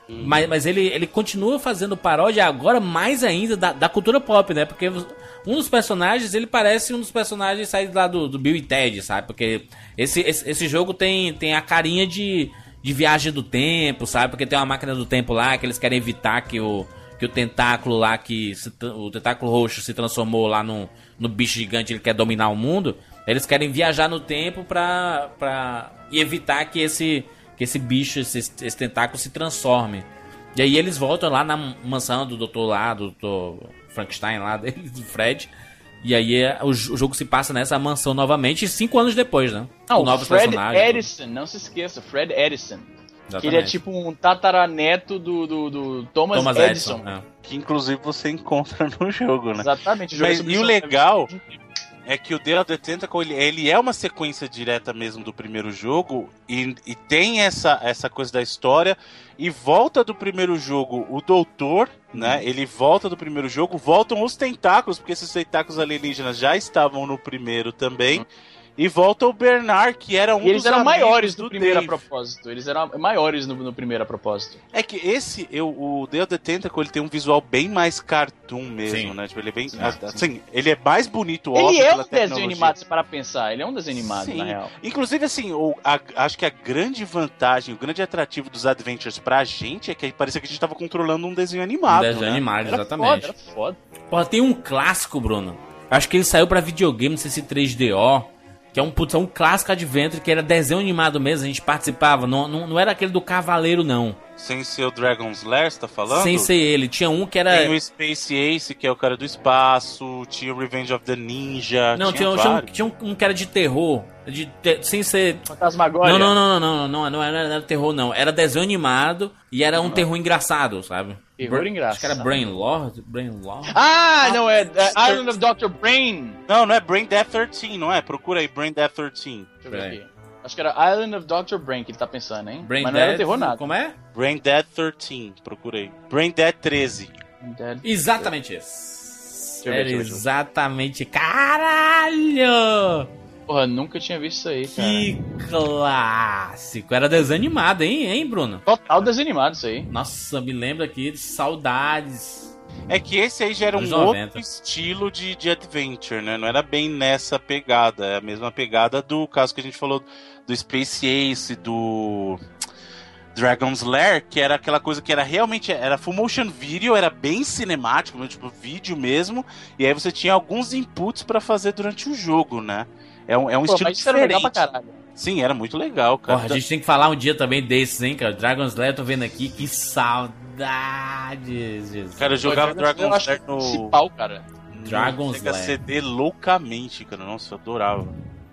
mas, mas ele, ele continua fazendo paródia agora mais ainda da, da cultura pop, né? Porque um dos personagens, ele parece um dos personagens saídos lá do, do Bill e Ted, sabe? Porque esse, esse, esse jogo tem, tem a carinha de, de viagem do tempo, sabe? Porque tem uma máquina do tempo lá que eles querem evitar que o, que o tentáculo lá, que se o tentáculo roxo se transformou lá no, no bicho gigante, ele quer dominar o mundo. Eles querem viajar no tempo pra, pra evitar que esse, que esse bicho, esse, esse tentáculo se transforme. E aí eles voltam lá na mansão do doutor lá, do doutor Frankenstein lá, [laughs] dele, do Fred. E aí é, o, o jogo se passa nessa mansão novamente, cinco anos depois, né? Ah, Com o novos Fred personagens. Edison, não se esqueça, Fred Edison. Que ele é Exatamente. tipo um tataraneto do, do, do Thomas, Thomas Edison. Edison. é. Que inclusive você encontra [laughs] no jogo, né? Exatamente. jogo Mas e o legal é que o Day of the Tentacle, ele, ele é uma sequência direta mesmo do primeiro jogo e, e tem essa, essa coisa da história e volta do primeiro jogo o doutor, né? Ele volta do primeiro jogo, voltam os tentáculos, porque esses tentáculos alienígenas já estavam no primeiro também. E volta o Bernard, que era um E eles dos eram maiores do no primeiro a Dave. propósito. Eles eram maiores no, no primeiro a propósito. É que esse, eu, o Day of the Tentacle, ele tem um visual bem mais cartoon mesmo, Sim. né? Tipo, ele é bem. Sim. assim, ele é mais bonito, ele óbvio, é um pela desenho animado, se para pensar. Ele é um desenho animado, Sim. na real. Inclusive, assim, o, a- acho que a grande vantagem, o grande atrativo dos Adventures pra gente é que parecia que a gente tava controlando um desenho Um animado. desenho né? animado, Era exatamente. foda, era foda. Porra, tem um clássico, Bruno. Acho que ele saiu pra videogame, não sei se 3DO. Que é um, putz, é um clássico Adventure, que era desenho animado mesmo, a gente participava. Não, não, não era aquele do Cavaleiro, não. Sem ser o Dragon's Lair, você tá falando? Sem ser ele. Tinha um que era. Tem o Space Ace, que é o cara do espaço, tinha o Revenge of the Ninja. Não, tinha, tinha, um, tinha um, um que era de terror. De, te- sem ser. Fantasmagória. Não, não, não, não, não, não, não, era, não era terror, não. Era desenho animado e era um terror engraçado, sabe? Terror Bra- engraçado. Acho que era Brain Lord. Brain Lord. Ah, não, é, é Island of Dr. Brain. Não, não é Brain Death 13, não é? Procura aí, Brain Death 13. Deixa eu ver aqui. Acho que era Island of Dr. Brain que ele tá pensando, hein? Brain Mas não era Dead. terror nada. Como é? Brain Dead 13, procurei. Brain Dead 13. Dead. Exatamente esse. Deixa eu ver, Era exatamente. Caralho! Porra, nunca tinha visto isso aí, cara. Que clássico. Era desenho animado, hein, hein, Bruno? Total desanimado isso aí. Nossa, me lembra aqui de saudades. É que esse aí já era um Anos outro 90. estilo de, de adventure, né? Não era bem nessa pegada. É a mesma pegada do caso que a gente falou do Space Ace, do. Dragon's Lair, que era aquela coisa que era realmente era full motion video, era bem cinemático, tipo vídeo mesmo, e aí você tinha alguns inputs para fazer durante o jogo, né? É um, é um Pô, estilo diferente. Era legal pra caralho. Sim, era muito legal, cara. Porra, a gente tem que falar um dia também desses, hein, cara. Dragon's Lair, tô vendo aqui, que saudades. Jesus. Cara, eu jogava Pô, Dragon's Lair no... Principal, cara. Dragon's Lair. CD loucamente, cara. Nossa, eu adorava.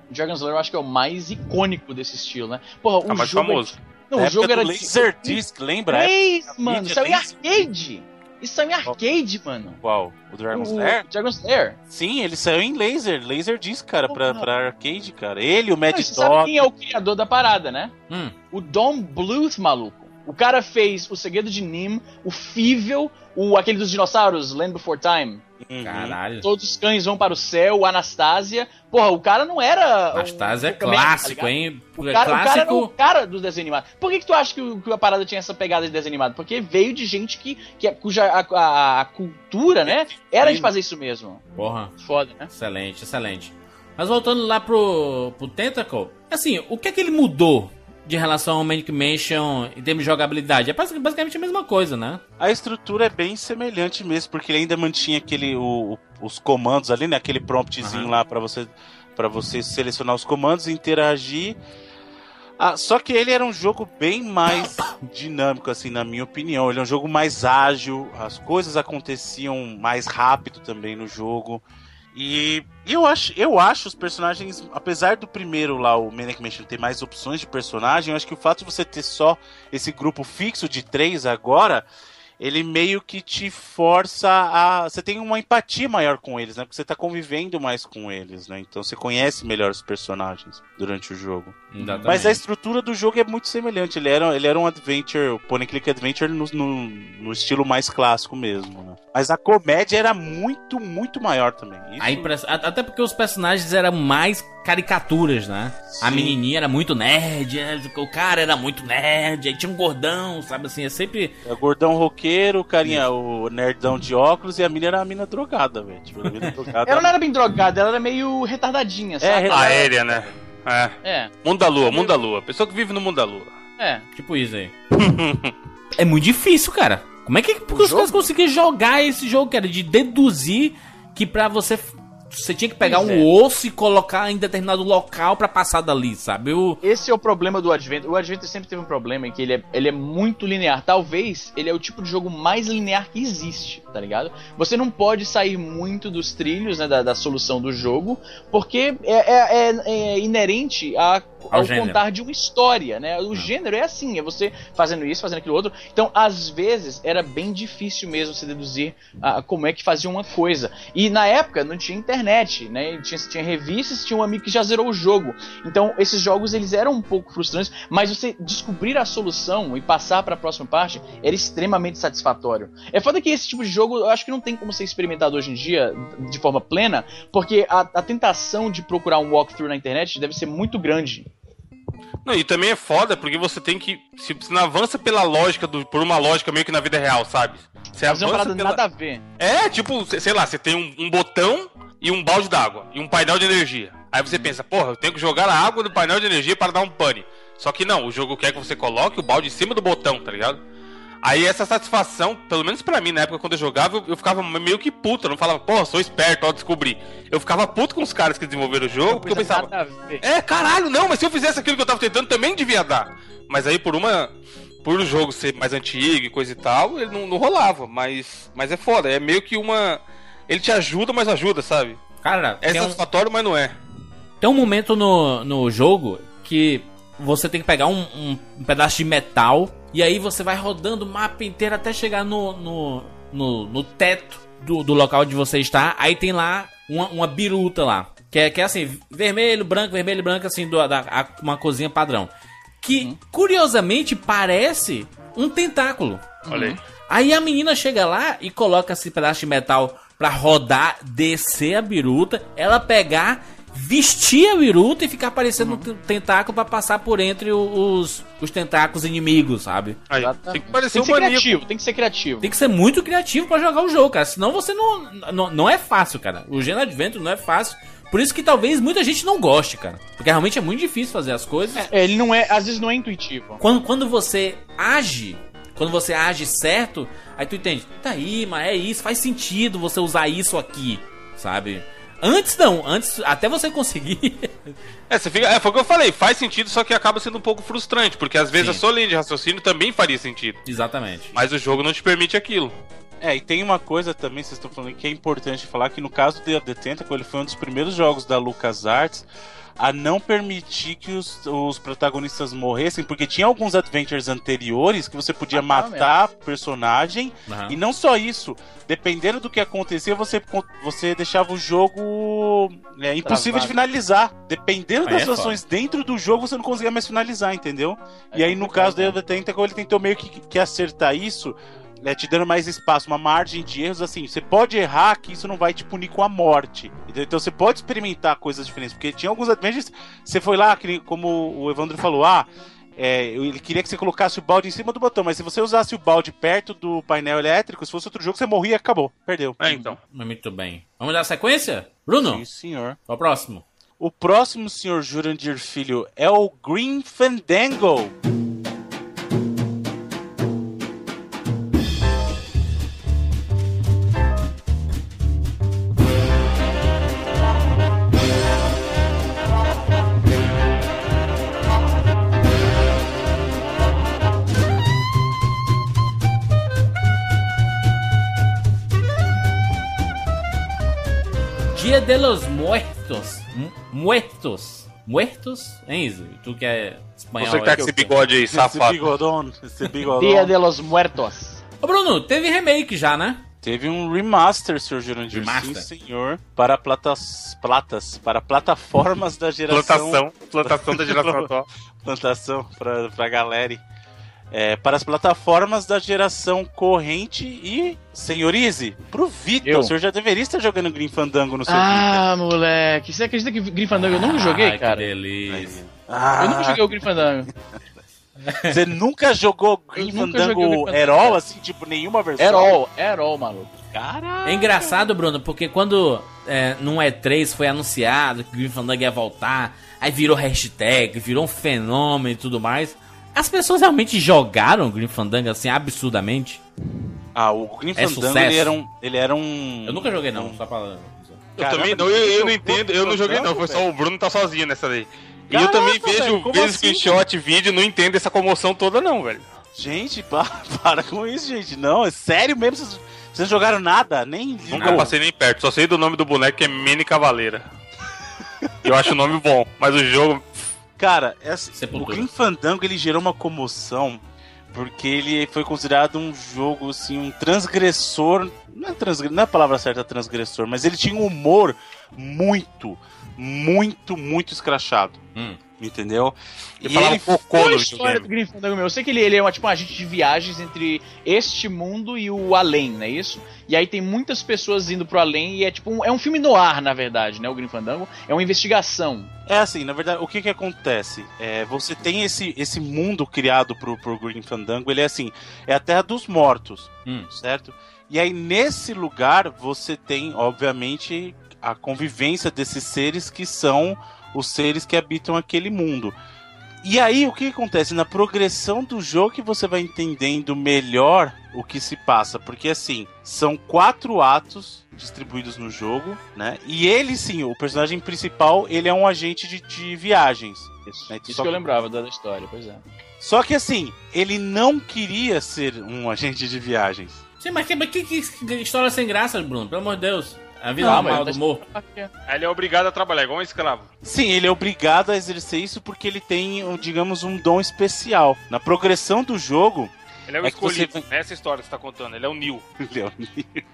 Dragon's Lair eu acho que é o mais icônico desse estilo, né? Porra, o ah, mais jogo é famoso. É... Não, o jogo era Laserdisc, lembra? É, mano, saiu em arcade. Isso saiu em arcade, mano. Qual? O Dragon's o, Lair? Dragon's Lair. Sim, ele saiu em laser, laser disc, cara, oh, pra, pra arcade, cara. Ele, o Mad Dog. Sabe quem é o criador da parada, né? Hum. O Don Bluth, maluco. O cara fez O Segredo de Nim, o Fível, o aquele dos dinossauros, Land Before Time. Uhum. Caralho. Todos os cães vão para o céu, o Anastasia. Porra, o cara não era. Anastasia é clássico, tá hein? O cara, clássico... o cara era o cara do desenho animado. Por que, que tu acha que, que, a parada tinha essa pegada de desenho animado? Porque veio de gente que, que cuja a, a, a cultura, né, era de fazer isso mesmo. Porra. Foda, né? Excelente, excelente. Mas voltando lá pro, pro Tentacle, assim, o que é que ele mudou de relação ao Manic Mansion em termos de jogabilidade. É basicamente a mesma coisa, né? A estrutura é bem semelhante mesmo, porque ele ainda mantinha aquele o, os comandos ali, né? Aquele promptzinho uhum. lá para você para você selecionar os comandos e interagir. Ah, só que ele era um jogo bem mais [coughs] dinâmico, assim, na minha opinião. Ele é um jogo mais ágil, as coisas aconteciam mais rápido também no jogo. E eu acho, eu acho os personagens, apesar do primeiro lá, o Manic Mansion, ter mais opções de personagem, eu acho que o fato de você ter só esse grupo fixo de três agora, ele meio que te força a. Você tem uma empatia maior com eles, né? Porque você tá convivendo mais com eles, né? Então você conhece melhor os personagens durante o jogo. Exatamente. Mas a estrutura do jogo é muito semelhante. Ele era, ele era um adventure, o Pony Click Adventure no, no, no estilo mais clássico mesmo, né? Mas a comédia era muito, muito maior também. Isso... Impress... Até porque os personagens eram mais caricaturas, né? Sim. A menininha era muito nerd, é, o cara era muito nerd, aí tinha um gordão, sabe assim, é sempre... É gordão roqueiro, o carinha, o nerdão de óculos, e a menina era a mina drogada, velho. Tipo, [laughs] ela não era bem drogada, ela era meio retardadinha, sabe? É, aérea, né? É. é. Mundo da lua, mundo da lua. Pessoa que vive no mundo da lua. É. Tipo isso aí. [laughs] é muito difícil, cara. Como é que, que os caras conseguiram jogar esse jogo, cara? De deduzir que pra você você tinha que pegar pois um é. osso e colocar em determinado local para passar dali, sabe? Eu... Esse é o problema do Adventure. O Adventure sempre teve um problema em que ele é, ele é muito linear. Talvez ele é o tipo de jogo mais linear que existe, tá ligado? Você não pode sair muito dos trilhos né, da, da solução do jogo, porque é, é, é, é inerente a, ao, contar de uma história, né? O gênero é assim, é você fazendo isso, fazendo aquilo outro. Então, às vezes, era bem difícil mesmo se deduzir a, como é que fazia uma coisa. E na época não tinha internet internet, né? Tinha, tinha revistas, tinha um amigo que já zerou o jogo. Então, esses jogos eles eram um pouco frustrantes, mas você descobrir a solução e passar para a próxima parte era extremamente satisfatório. É foda que esse tipo de jogo eu acho que não tem como ser experimentado hoje em dia de forma plena, porque a, a tentação de procurar um walkthrough na internet deve ser muito grande. Não, e também é foda porque você tem que. Se você não avança pela lógica, do, por uma lógica meio que na vida real, sabe? Você Mas avança é pela... nada a ver. É, tipo, sei lá, você tem um, um botão e um balde d'água e um painel de energia. Aí você pensa, porra, eu tenho que jogar a água no painel de energia para dar um pane. Só que não, o jogo quer que você coloque o balde em cima do botão, tá ligado? Aí essa satisfação, pelo menos pra mim, na época quando eu jogava, eu, eu ficava meio que puto. Eu não falava, porra, sou esperto, ó, descobri. Eu ficava puto com os caras que desenvolveram o jogo, porque eu pensava, é, caralho, não, mas se eu fizesse aquilo que eu tava tentando, também devia dar. Mas aí por uma. Por o jogo ser mais antigo e coisa e tal, ele não, não rolava. Mas, mas é foda, é meio que uma. Ele te ajuda, mas ajuda, sabe? Cara, é satisfatório, um... mas não é. Tem um momento no, no jogo que você tem que pegar um, um, pedaço de metal e aí você vai rodando o mapa inteiro até chegar no, no, no, no teto do, do local onde você está. Aí tem lá uma, uma biruta lá. Que é, que é assim, vermelho, branco, vermelho, branco, assim, do, da, a, uma cozinha padrão. Que, uhum. curiosamente, parece um tentáculo. Olha aí. Aí a menina chega lá e coloca esse pedaço de metal pra rodar, descer a biruta, ela pegar, vestir a biruta e ficar aparecendo uhum. tentáculo para passar por entre os, os tentáculos inimigos, sabe? Aí, tem que parecer tem que um ser criativo, tem que ser criativo. Tem que ser muito criativo para jogar o jogo, cara. Senão você não, não. Não é fácil, cara. O Gen Adventure não é fácil. Por isso que talvez muita gente não goste, cara. Porque realmente é muito difícil fazer as coisas. É, ele não é, às vezes não é intuitivo. Quando, quando você age, quando você age certo, aí tu entende, tá aí, mas é isso, faz sentido você usar isso aqui, sabe? Antes não, antes até você conseguir. [laughs] é, você fica, é, foi o que eu falei, faz sentido, só que acaba sendo um pouco frustrante, porque às vezes Sim. a sua linha de raciocínio também faria sentido. Exatamente. Mas o jogo não te permite aquilo. É, e tem uma coisa também, vocês estão falando que é importante falar, que no caso do The Tentacle, ele foi um dos primeiros jogos da LucasArts a não permitir que os, os protagonistas morressem, porque tinha alguns adventures anteriores que você podia ah, matar o personagem, uhum. e não só isso, dependendo do que acontecia, você, você deixava o jogo é, impossível Travado. de finalizar. Dependendo das é ações dentro do jogo, você não conseguia mais finalizar, entendeu? É e aí, no caso do The Tentacle, ele tentou meio que, que acertar isso né, te dando mais espaço, uma margem de erros, assim, você pode errar que isso não vai te punir com a morte. Entendeu? Então você pode experimentar coisas diferentes, porque tinha alguns adventures, você foi lá, como o Evandro falou, ah, é, ele queria que você colocasse o balde em cima do botão, mas se você usasse o balde perto do painel elétrico, se fosse outro jogo, você morria e acabou. Perdeu. É, então. Muito bem. Vamos dar sequência? Bruno? Sim, senhor. Qual o próximo? O próximo, senhor Jurandir Filho, é o Green Fandango. De los Muertos. Muertos. Muertos? Hein, Iso? Tu que é espanhol. Você que tá com esse bigode aí, safado. Esse bigodão, esse bigodão. Dia de los Muertos. Ô, Bruno, teve remake já, né? Teve um remaster, Sr. Jurandir. Remaster? Sim, senhor. Para platas, platas, para plataformas da geração... Plantação. Plantação da geração [laughs] atual. Plantação, pra, pra galera é, para as plataformas da geração corrente e, senhorize, pro Vitor. O senhor já deveria estar jogando Green Fandango no seu Ah, Vita. moleque. Você acredita que Green Fandango eu nunca joguei, Ai, cara? Que delícia. Ah. Eu nunca joguei o Green Fandango. [laughs] Você nunca jogou Green Fandango Herol, assim, tipo, nenhuma versão? Herol, Herol, maluco. Caraca. É engraçado, Bruno, porque quando é, num E3 foi anunciado que o Green Fandango ia voltar, aí virou hashtag, virou um fenômeno e tudo mais. As pessoas realmente jogaram Green Fandango assim absurdamente? Ah, o Green é Fandango ele era, um, ele era um. Eu nunca joguei não, só pra. Eu Caramba, também não, eu, eu não entendo, eu não joguei não, foi só o Bruno tá sozinho nessa daí. E eu também vejo, vejo assim, screenshot, vídeo, não entendo essa comoção toda não, velho. Gente, [laughs] para, para com isso, gente. Não, é sério mesmo, vocês, vocês não jogaram nada, nem... Nunca passei nem perto, só sei do nome do boneco que é Mini Cavaleira. [laughs] eu acho o nome bom, mas o jogo Cara, é assim, o Grim Fandango ele gerou uma comoção porque ele foi considerado um jogo assim, um transgressor, não é, transgressor, não é a palavra certa transgressor, mas ele tinha um humor muito, muito, muito escrachado. Hum. Entendeu? E ele focou no história do Green Fandango meu. Eu sei que ele, ele é uma, tipo um agente de viagens entre este mundo e o além, não é isso? E aí tem muitas pessoas indo pro além e é tipo um, é um filme no ar, na verdade, né? O Green Fandango é uma investigação. É assim, na verdade, o que que acontece? É, você tem esse, esse mundo criado pro, pro Green Fandango, ele é assim, é a Terra dos Mortos, hum. certo? E aí nesse lugar você tem, obviamente, a convivência desses seres que são os seres que habitam aquele mundo. E aí o que acontece? Na progressão do jogo que você vai entendendo melhor o que se passa. Porque assim, são quatro atos distribuídos no jogo, né? E ele sim, o personagem principal, ele é um agente de, de viagens. Isso, né? Isso que eu lembrava da história, pois é. Só que assim, ele não queria ser um [laughs] agente de viagens. Sim, mas que, que, que história sem graça, Bruno? Pelo amor de Deus. A vida não, normal do morto. Ele é obrigado a trabalhar, igual um escravo. Sim, ele é obrigado a exercer isso porque ele tem, digamos, um dom especial. Na progressão do jogo. Ele é o é escolhido, você... nessa história que você tá contando, ele é o Neil. [laughs] ele é o Neil.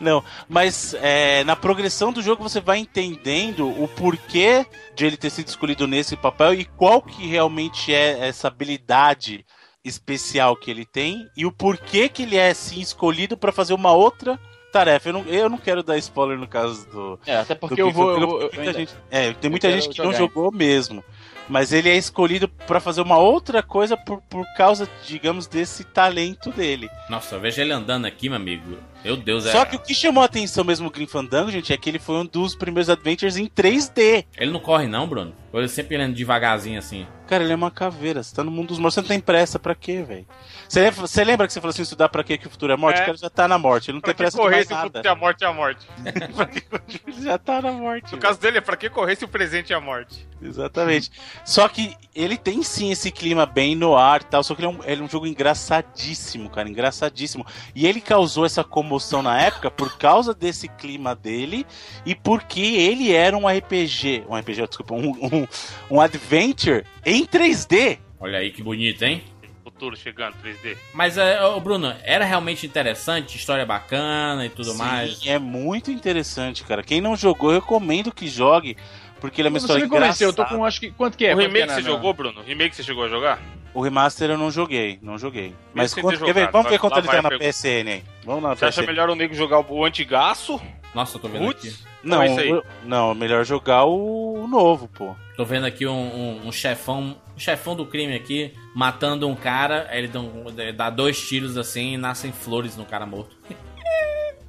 Não, mas é, na progressão do jogo você vai entendendo o porquê de ele ter sido escolhido nesse papel e qual que realmente é essa habilidade especial que ele tem e o porquê que ele é sim escolhido para fazer uma outra tarefa. Eu não, eu não quero dar spoiler no caso do. É, até porque eu vou. Eu, eu, muita gente, é, tem muita gente que jogar. não jogou mesmo. Mas ele é escolhido para fazer uma outra coisa por, por causa, digamos, desse talento dele. Nossa, eu vejo ele andando aqui, meu amigo. Meu Deus, Só é. que o que chamou a atenção mesmo o Grim Fandango, gente, é que ele foi um dos primeiros adventures em 3D. Ele não corre, não, Bruno? Ou ele sempre indo devagarzinho assim? Cara, ele é uma caveira. Você tá no mundo dos mortos, você não tem pressa pra quê, velho? Você, lembra- você lembra que você falou assim, estudar pra quê que o futuro é morte? É. O cara já tá na morte, ele não Pra tem que pressa de correr mais se o futuro nada. é a morte é a morte? [laughs] Pra que correr? Ele já tá na morte. No caso dele é pra que correr se o presente é a morte? Exatamente. Só que ele tem sim esse clima bem no ar e tal, só que ele é, um, ele é um jogo engraçadíssimo, cara, engraçadíssimo. E ele causou essa comoção na época por causa desse clima dele e porque ele era um RPG, um RPG, desculpa, um, um, um adventure em 3D. Olha aí que bonito, hein? Futuro chegando, 3D. Mas, é, ô, Bruno, era realmente interessante, história bacana e tudo Sim, mais. É muito interessante, cara. Quem não jogou, eu recomendo que jogue, porque ele é uma Você história me convenceu, eu tô com acho que. Quanto que é? o Quanto que remake é você na- jogou, Bruno? O remake você chegou a jogar? O remaster eu não joguei, não joguei. Mas quanto, quer ver? vamos ver quanto ele tá a na pergunta. PSN aí. Vamos lá Você acha PSN. melhor o nego jogar o antigaço? Nossa, eu tô vendo aqui. Putz, Não, é não, melhor jogar o, o novo, pô. Tô vendo aqui um, um- um chefão, um chefão do crime aqui, matando um cara, aí ele dá, dá dois tiros assim e nascem flores no cara morto. [laughs]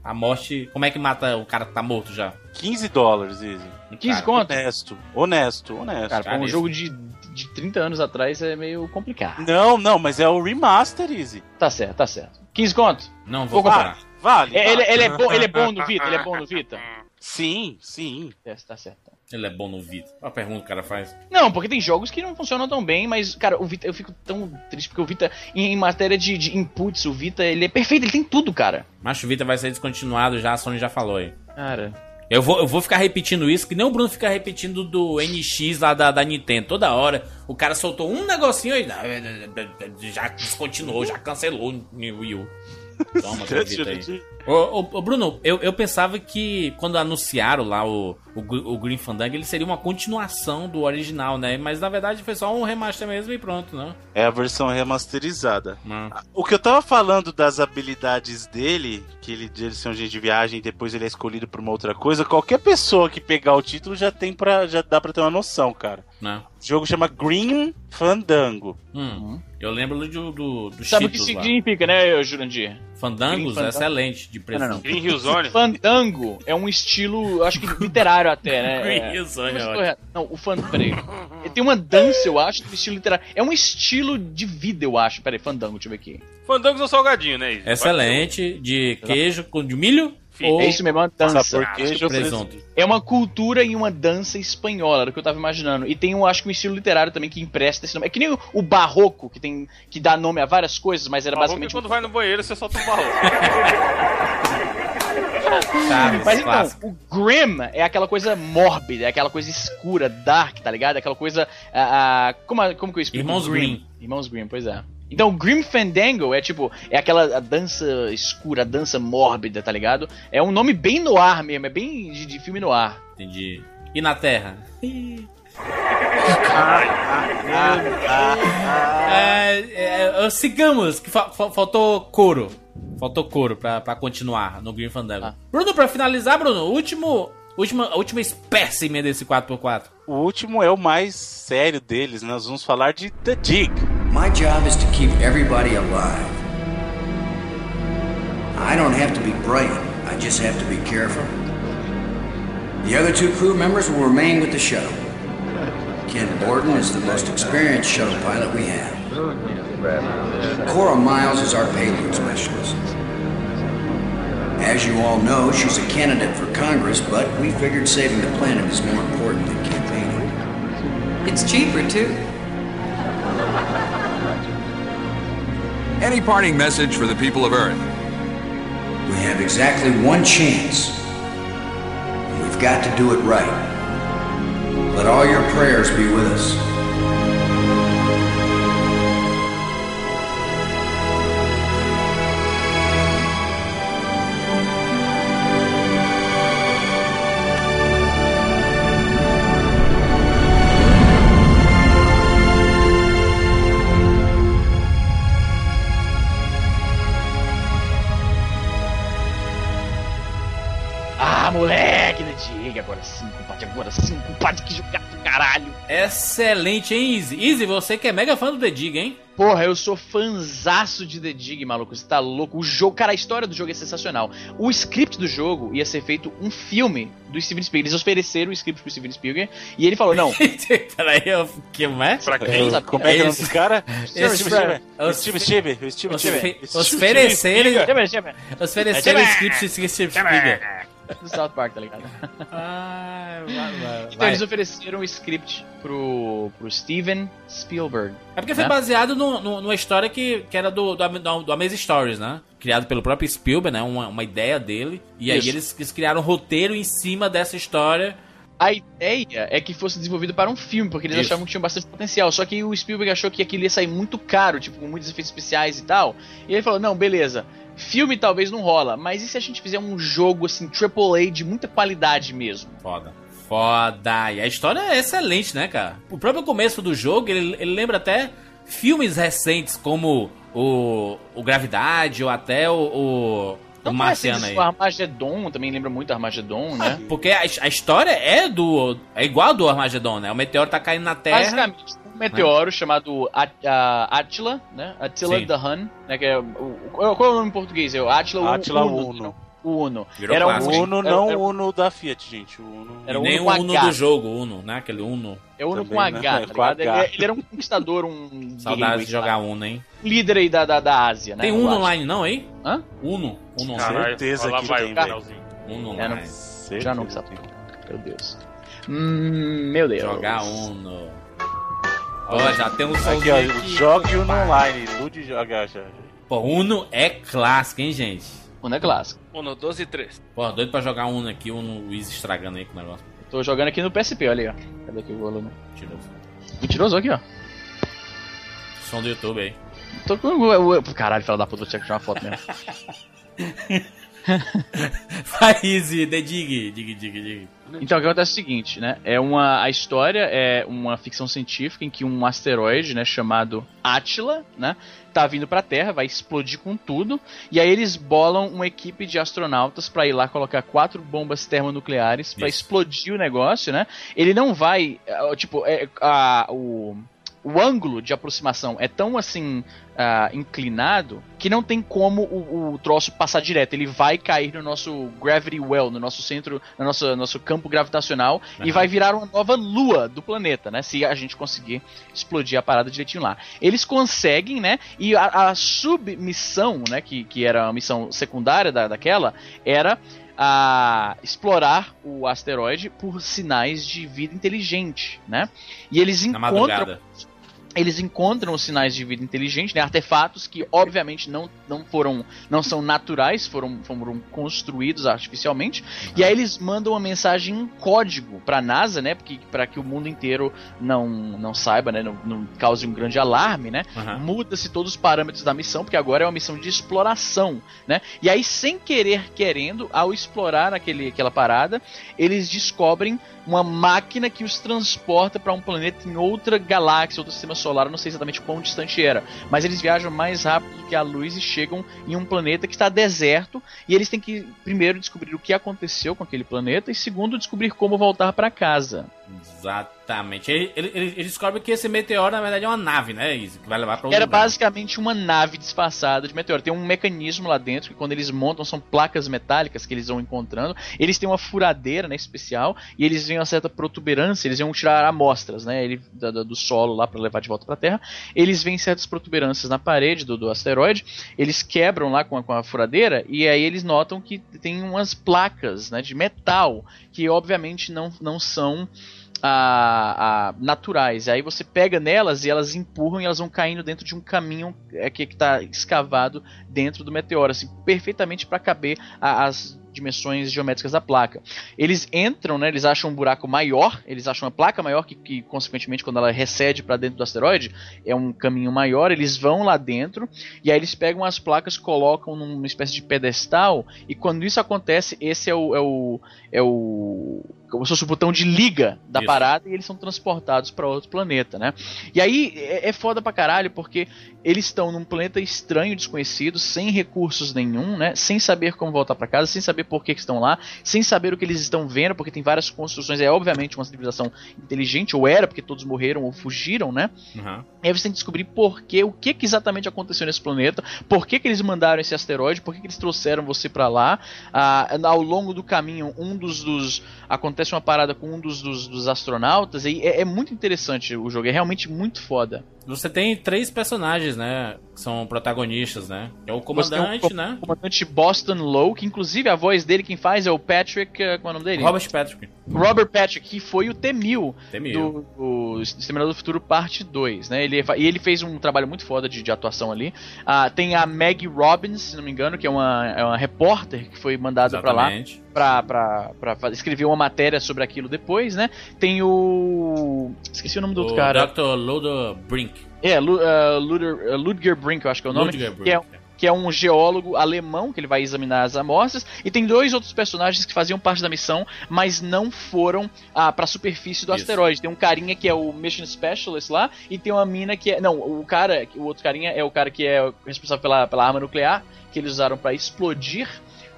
A morte. Como é que mata o cara que tá morto já? 15 dólares, Easy. 15 Cara, conto? Honesto, honesto, honesto. Cara, pra um jogo de, de 30 anos atrás é meio complicado. Não, não, mas é o remaster, Easy. Tá certo, tá certo. 15 conto? Não, vou Vou comprar. Vale. É, ele, vale. ele é bom, ele é bom no Vita? Ele é bom no Vita? Sim, sim. É, tá certo. Ele é bom no Vita. Qual a pergunta que o cara faz? Não, porque tem jogos que não funcionam tão bem, mas, cara, o Vita, eu fico tão triste porque o Vita, em, em matéria de, de inputs, o Vita, ele é perfeito, ele tem tudo, cara. Mas o Vita vai ser descontinuado já, a Sony já falou aí. Cara. Eu vou, eu vou ficar repetindo isso, que nem o Bruno fica repetindo do NX lá da, da Nintendo. Toda hora o cara soltou um negocinho e já descontinuou, já cancelou o Wii U. Toma, [laughs] seu Vita aí. Ô, ô, ô, Bruno, eu, eu pensava que quando anunciaram lá o, o, o Green Fandango, ele seria uma continuação do original, né? Mas na verdade foi só um remaster mesmo e pronto, né? É a versão remasterizada. Não. O que eu tava falando das habilidades dele, que ele, de ele ser um agente de viagem e depois ele é escolhido por uma outra coisa, qualquer pessoa que pegar o título já tem para já dá pra ter uma noção, cara. Não. O jogo chama Green Fandango. Hum. Eu lembro do, do, do Sabe o que Cheetos lá. significa, né, Jurandir? Fandangos, Green Fandango. excelente de preço. Não, não, não. Green Hillzone? Fandango é um estilo, acho que literário até, né? [laughs] Green É, Hillzone não, é errado. Não, o fan... Peraí. Ele tem uma dança, eu acho, do estilo literário. É um estilo de vida, eu acho. Peraí, Fandango, deixa eu ver aqui. Fandangos ou salgadinho, né? Excelente, de queijo com de milho ou É isso mesmo, é uma dança. Queijo. É uma cultura e uma dança espanhola, era o que eu tava imaginando. E tem, um, acho que um estilo literário também que empresta esse nome. É que nem o, barroco, que tem que dá nome a várias coisas, mas era Basicamente, basicamente... quando vai no banheiro, você solta um barro. Chaves, [laughs] Mas então, clássico. o Grim é aquela coisa mórbida, é aquela coisa escura, dark, tá ligado? É aquela coisa. ah, ah, como, como que eu explico? Irmãos Grimm. Irmãos Grimm, pois é. Então, o Grim Fandango é tipo, é aquela dança escura, a dança mórbida, tá ligado? É um nome bem no ar mesmo, é bem de, de filme no ar. Entendi. E na Terra? [laughs] é, é, é, sigamos, que fa- fa- faltou couro. Faltou couro pra, pra continuar no Green Fandango. Ah. Bruno, pra finalizar, Bruno, último, última, a última espécime desse 4x4. O último é o mais sério deles, né? nós vamos falar de The Dig. My job is to keep everybody alive. I don't have to be bright, I just have to be careful. The other two crew members will remain with the shuttle. Ken Borden is the most experienced shuttle pilot we have. Cora Miles is our payload specialist. As you all know, she's a candidate for Congress, but we figured saving the planet is more important than campaigning. It's cheaper, too. Any parting message for the people of Earth? We have exactly one chance. And we've got to do it right. Let all your prayers be with us. Sim, compadre, agora sim, compadre, que jogado do caralho. Excelente, hein, Easy? Easy, você que é mega fã do The Dig, hein? Porra, eu sou fanzaço de The Dig, maluco. Você tá louco? O jogo, cara, a história do jogo é sensacional. O script do jogo ia ser feito um filme do Steven Spielberg. Eles ofereceram o script pro Steven Spielberg e ele falou: não. [laughs] Peraí, eu que mais? Pra quem? É, como é que é o nome do cara? [laughs] Esse pra- O Steve Steve. O Steve Os Steve. fe- O Steve Oferecerem Chama, chama. ofereceram o script de Steven Spielberg. Do South Park, tá ligado? Ah, vai, vai, Então vai. eles ofereceram o script pro, pro Steven Spielberg. É porque foi né? baseado no, no- numa história que, que era do, do, do, do Amazing Stories, né? Criado pelo próprio Spielberg, né? Uma, uma ideia dele. E aí Isso. eles, eles criaram um roteiro em cima dessa história. A ideia é que fosse desenvolvido para um filme, porque eles Isso. achavam que tinha bastante potencial. Só que o Spielberg achou que aquilo ia sair muito caro, tipo, com muitos efeitos especiais e tal. E ele falou: não, beleza. Filme talvez não rola, mas e se a gente fizer um jogo assim, AAA de muita qualidade mesmo? Foda. Foda. E a história é excelente, né, cara? O próprio começo do jogo, ele, ele lembra até filmes recentes, como o, o Gravidade ou até o, o, o Não Marciano parece aí. O Armagedon também lembra muito Armagedon, né? Porque a, a história é do. É igual a do Armagedon, né? O meteoro tá caindo na Terra. Basicamente, um meteoro chamado At- ah, Attila, né? Attila Sim. the Hun, né? Que é o, qual é o nome em português? É o Attila, Uno. Uno. O Uno. Virou Era clássico. um Uno era- não era- o Uno da Fiat, gente. O Uno. Era Uno nem o Uno H. do jogo, Uno, né? Aquele Uno. É Uno Também, com né? H, É, tá com ligado? Ele, H. ele era um conquistador, um [laughs] Saudades de jogar Uno, hein? líder aí da, da, da Ásia, né? Tem Uno online não aí? Hã? Uno. Uno Caralho. online. certeza que vai tem, o velho. Uno É, não- online. Já não sabe. Meu Deus. Hum, meu Deus. Jogar Uno. Ó, já tem um Aqui, ó. aqui. Jogue Uno online. Lude jogar já. Pô, Uno é clássico, hein, gente? Uno é clássico. Uno, 12 e 3. Pô, doido pra jogar Uno aqui, Uno Wiz estragando aí com o negócio. Tô jogando aqui no PSP, olha aí, ó. Cadê aqui o volume? Mentiroso. Mentiroso aqui, ó. Som do YouTube aí. Tô com o. o- Caralho, fala da puta, eu tinha que tirar uma foto mesmo. Vai, Easy, the dig, dig, dig, dig. Então o que acontece é o seguinte, né? É uma a história é uma ficção científica em que um asteroide, né, chamado Attila, né, tá vindo pra Terra, vai explodir com tudo, e aí eles bolam uma equipe de astronautas pra ir lá colocar quatro bombas termonucleares Isso. explodir o negócio, né? Ele não vai, ah, tipo, é, a, o o ângulo de aproximação é tão assim ah, inclinado que não tem como o, o troço passar direto. Ele vai cair no nosso gravity well, no nosso centro, no nosso, nosso campo gravitacional e Aham. vai virar uma nova lua do planeta, né? Se a gente conseguir explodir a parada direitinho lá. Eles conseguem, né? E a, a submissão, né? Que, que era a missão secundária da, daquela, era a explorar o asteroide por sinais de vida inteligente, né? E eles Na encontram madrugada. Eles encontram os sinais de vida inteligente, né, artefatos que obviamente não, não foram não são naturais, foram, foram construídos artificialmente. E aí eles mandam uma mensagem em código para NASA, né, porque para que o mundo inteiro não não saiba, né, não, não cause um grande alarme, né? Aham. Muda-se todos os parâmetros da missão, porque agora é uma missão de exploração, né? E aí, sem querer querendo, ao explorar aquele, aquela parada, eles descobrem uma máquina que os transporta para um planeta em outra galáxia, outro sistema solar, não sei exatamente quão distante era, mas eles viajam mais rápido do que a luz e chegam em um planeta que está deserto, e eles têm que primeiro descobrir o que aconteceu com aquele planeta e segundo descobrir como voltar para casa. Exatamente. Ele, ele, ele- descobre que esse meteoro, na verdade, é uma nave, né? Que vai levar pra Era lugar. basicamente uma nave disfarçada de meteoro. Tem um mecanismo lá dentro que quando eles montam são placas metálicas que eles vão encontrando. Eles têm uma furadeira, né, especial, e eles têm uma certa protuberância, eles vão tirar amostras, né, ele, da- da- do solo lá para levar de volta para a Terra. Eles veem certas protuberâncias na parede do, do asteroide, eles quebram lá com a, com a furadeira e aí eles notam que tem umas placas, né, de metal que obviamente não, não são a, a- naturais. Aí você pega nelas e elas empurram e elas vão caindo dentro de um caminho é, que está escavado dentro do meteoro, assim, perfeitamente para caber a- as dimensões geométricas da placa. Eles entram, né, eles acham um buraco maior, eles acham uma placa maior que, que consequentemente, quando ela recede para dentro do asteroide, é um caminho maior, eles vão lá dentro e aí eles pegam as placas, colocam numa espécie de pedestal e quando isso acontece, esse é o, é o, é o como se fosse o botão de liga da Isso. parada e eles são transportados pra outro planeta, né? E aí é, é foda pra caralho porque eles estão num planeta estranho, desconhecido, sem recursos nenhum, né? Sem saber como voltar pra casa, sem saber por que, que estão lá, sem saber o que eles estão vendo, porque tem várias construções. É obviamente uma civilização inteligente, ou era, porque todos morreram ou fugiram, né? Uhum. E aí você tem que descobrir por quê, o que, que exatamente aconteceu nesse planeta, por que, que eles mandaram esse asteroide, por que, que eles trouxeram você pra lá. Ah, ao longo do caminho, um dos, dos- acontece uma parada com um dos, dos, dos astronautas, e é, é muito interessante o jogo, é realmente muito foda. Você tem três personagens, né? Que são protagonistas, né? É o comandante, o, né? o comandante Boston Lowe, que inclusive a voz dele quem faz é o Patrick, eh, como é o nome dele? Robert Patrick. Robert Patrick, que foi o T-1000 T-1000. do, do Exterminador do Futuro Parte 2, né? Ele, e ele fez um trabalho muito foda de, de atuação ali. Ah, tem a Maggie Robbins, se não me engano, que é uma, é uma repórter que foi mandada pra lá pra, pra, pra fa- escrever uma matéria sobre aquilo depois, né? Tem o. Esqueci o nome do outro O cara. Dr. Ludo Brink. É, Lu, Luder, ah, Ludger Brink, eu acho que é o nome. Ludger Brink. Que é, que é um geólogo alemão que ele vai examinar as amostras. E tem dois outros personagens que faziam parte da missão, mas não foram ah, pra superfície do Isso. asteroide. Tem um carinha que é o Mission Specialist lá, e tem uma mina que é. Não, o cara, o outro carinha é o cara que é responsável pela, pela arma nuclear que eles usaram pra explodir.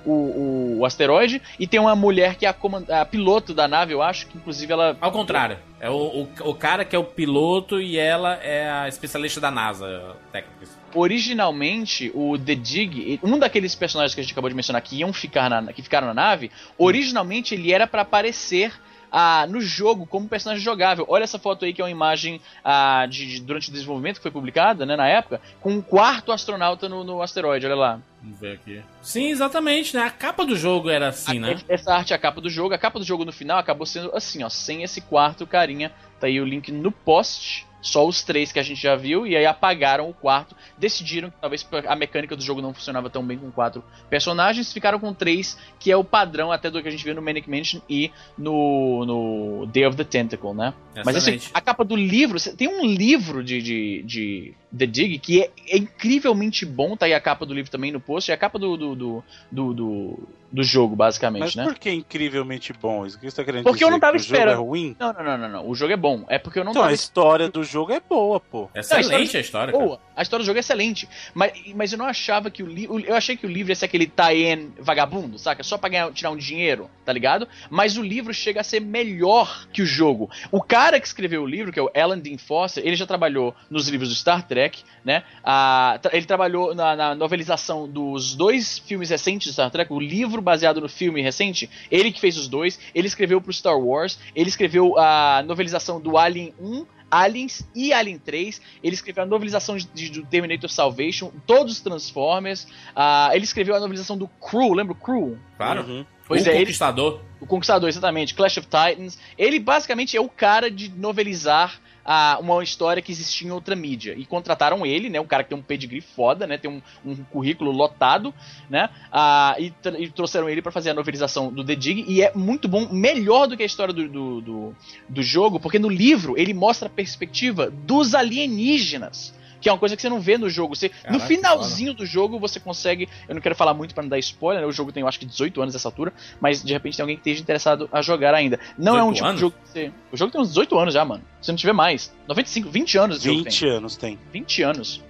O, o- o asteroide, e tem uma mulher que é a, coman- a piloto da nave, eu acho, que inclusive ela. Ao contrário. É o, o, o cara que é o piloto e ela é a especialista da NASA, técnica. originalmente o The Dig, um daqueles personagens que a gente acabou de mencionar que iam ficar na, que ficaram na nave, originalmente ele era pra aparecer ah, no jogo como personagem jogável. Olha essa foto aí que é uma imagem ah, de, de- durante o desenvolvimento que foi publicada, né, na época, com um quarto astronauta no, no asteroide. Olha lá. Vamos ver aqui. Sim, exatamente, né? A capa do jogo era assim, né? Essa arte é a capa do jogo. A capa do jogo no final acabou sendo assim, ó, sem esse quarto carinha. Tá aí o link no post. Só os três que a gente já viu, e aí apagaram o quarto. Decidiram que talvez a mecânica do jogo não funcionava tão bem com quatro personagens. Ficaram com três, que é o padrão até do que a gente viu no Manic Mansion e no, no Day of the Tentacle, né? Mas assim, a capa do livro, tem um livro de, de, de The Dig que é, é incrivelmente bom, tá aí a capa do livro também no post, e a capa do, do, do, do, do, do jogo, basicamente, Mas né? por que incrivelmente bom? Isso que você tá querendo Porque dizer? eu não tava que o jogo esperando. é ruim? Não, não, não, não, não, o jogo é bom, é porque eu não Então, a tava história do jogo é boa, pô. Excelente a história, cara. boa. A história do jogo é excelente. Mas, mas eu não achava que o livro. Eu achei que o livro ia ser aquele tie-in vagabundo, saca? Só pra ganhar, tirar um dinheiro, tá ligado? Mas o livro chega a ser melhor que o jogo. O cara que escreveu o livro, que é o Alan Dean Foster, ele já trabalhou nos livros do Star Trek, né? Ah, ele trabalhou na, na novelização dos dois filmes recentes do Star Trek, o livro baseado no filme recente, ele que fez os dois, ele escreveu pro Star Wars, ele escreveu a novelização do Alien 1, Aliens e Alien 3. Ele escreveu a novelização de, de- do Terminator Salvation, todos os Transformers. ah, ele escreveu a novelização do Crew, lembra o Crew? Claro. Uhum. Pois o é, ele, Conquistador. o Conquistador, exatamente. Clash of Titans. Ele basicamente é o cara de novelizar ah, uma história que existia em outra mídia. E contrataram ele, né? Um cara que tem um pedigree foda, né? Tem um, um currículo lotado, né? Ah, e, e trouxeram ele pra fazer a novelização do The Dig. E é muito bom, melhor do que a história do, do, do, do jogo, porque no livro ele mostra a perspectiva dos alienígenas. Que é uma coisa que você não vê no jogo. Você, no Caraca, finalzinho do jogo você consegue. Eu não quero falar muito pra não dar spoiler, né? O jogo tem eu acho que 18 anos nessa altura, mas de repente tem alguém que esteja interessado a jogar ainda. Não é um 18 tipo anos? de jogo que você. O jogo tem uns 18 anos já, mano. Se não tiver mais. 95, 20 anos esse jogo tem. 20 anos tem. 20 anos.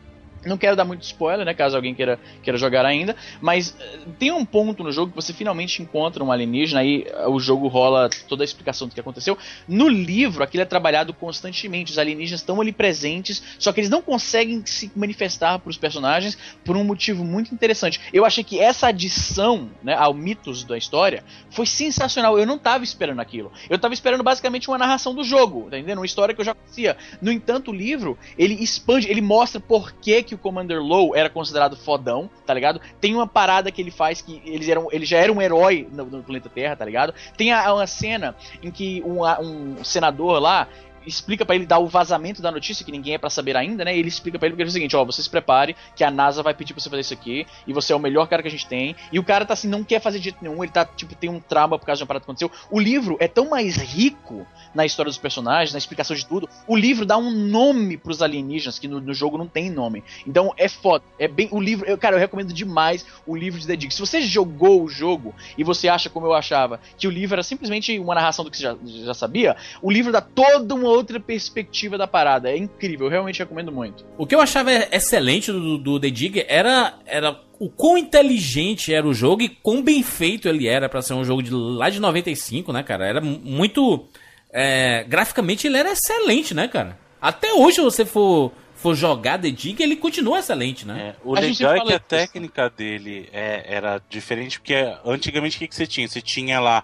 Não quero dar muito spoiler, né? Caso alguém queira, queira jogar ainda. Mas eh, tem um ponto no jogo que você finalmente encontra um alienígena, aí eh, o jogo rola toda a explicação do que aconteceu. No livro, aquilo é trabalhado constantemente. Os alienígenas estão ali presentes, só que eles não conseguem se manifestar para os personagens por um motivo muito interessante. Eu achei que essa adição né, ao mitos da história foi sensacional. Eu não tava esperando aquilo. Eu tava esperando basicamente uma narração do jogo, tá entendendo? Uma história que eu já conhecia. No entanto, o livro, ele expande, ele mostra por que, que o Commander Low era considerado fodão, tá ligado? Tem uma parada que ele faz que eles eram, ele já era um herói no, no planeta Terra, tá ligado? Tem a- uma cena em que um, um senador lá explica para ele dar o vazamento da notícia, que ninguém é para saber ainda, né? Ele explica para ele diz o seguinte: ó, você se prepare, que a NASA vai pedir pra você fazer isso aqui, e você é o melhor cara que a gente tem. E o cara tá assim, não quer fazer de jeito nenhum, ele tá, tipo, tem um trauma por causa de uma parada que aconteceu. O livro é tão mais rico na história dos personagens, na explicação de tudo. O livro dá um nome pros alienígenas, que no, no jogo não tem nome. Então é foda. É bem. O livro. Eu, cara, eu recomendo demais o livro de The Dig. Se você jogou o jogo e você acha, como eu achava, que o livro era simplesmente uma narração do que você já, já sabia, o livro dá toda uma outra perspectiva da parada. É incrível, eu realmente recomendo muito. O que eu achava excelente do, do The Dig era, era o quão inteligente era o jogo e quão bem feito ele era para ser um jogo de lá de 95, né, cara? Era muito. É, graficamente ele era excelente, né, cara? Até hoje, se você for, for jogar The Dig, ele continua excelente, né? É, o legal é que a técnica dele é, era diferente, porque antigamente o que, que você tinha? Você tinha lá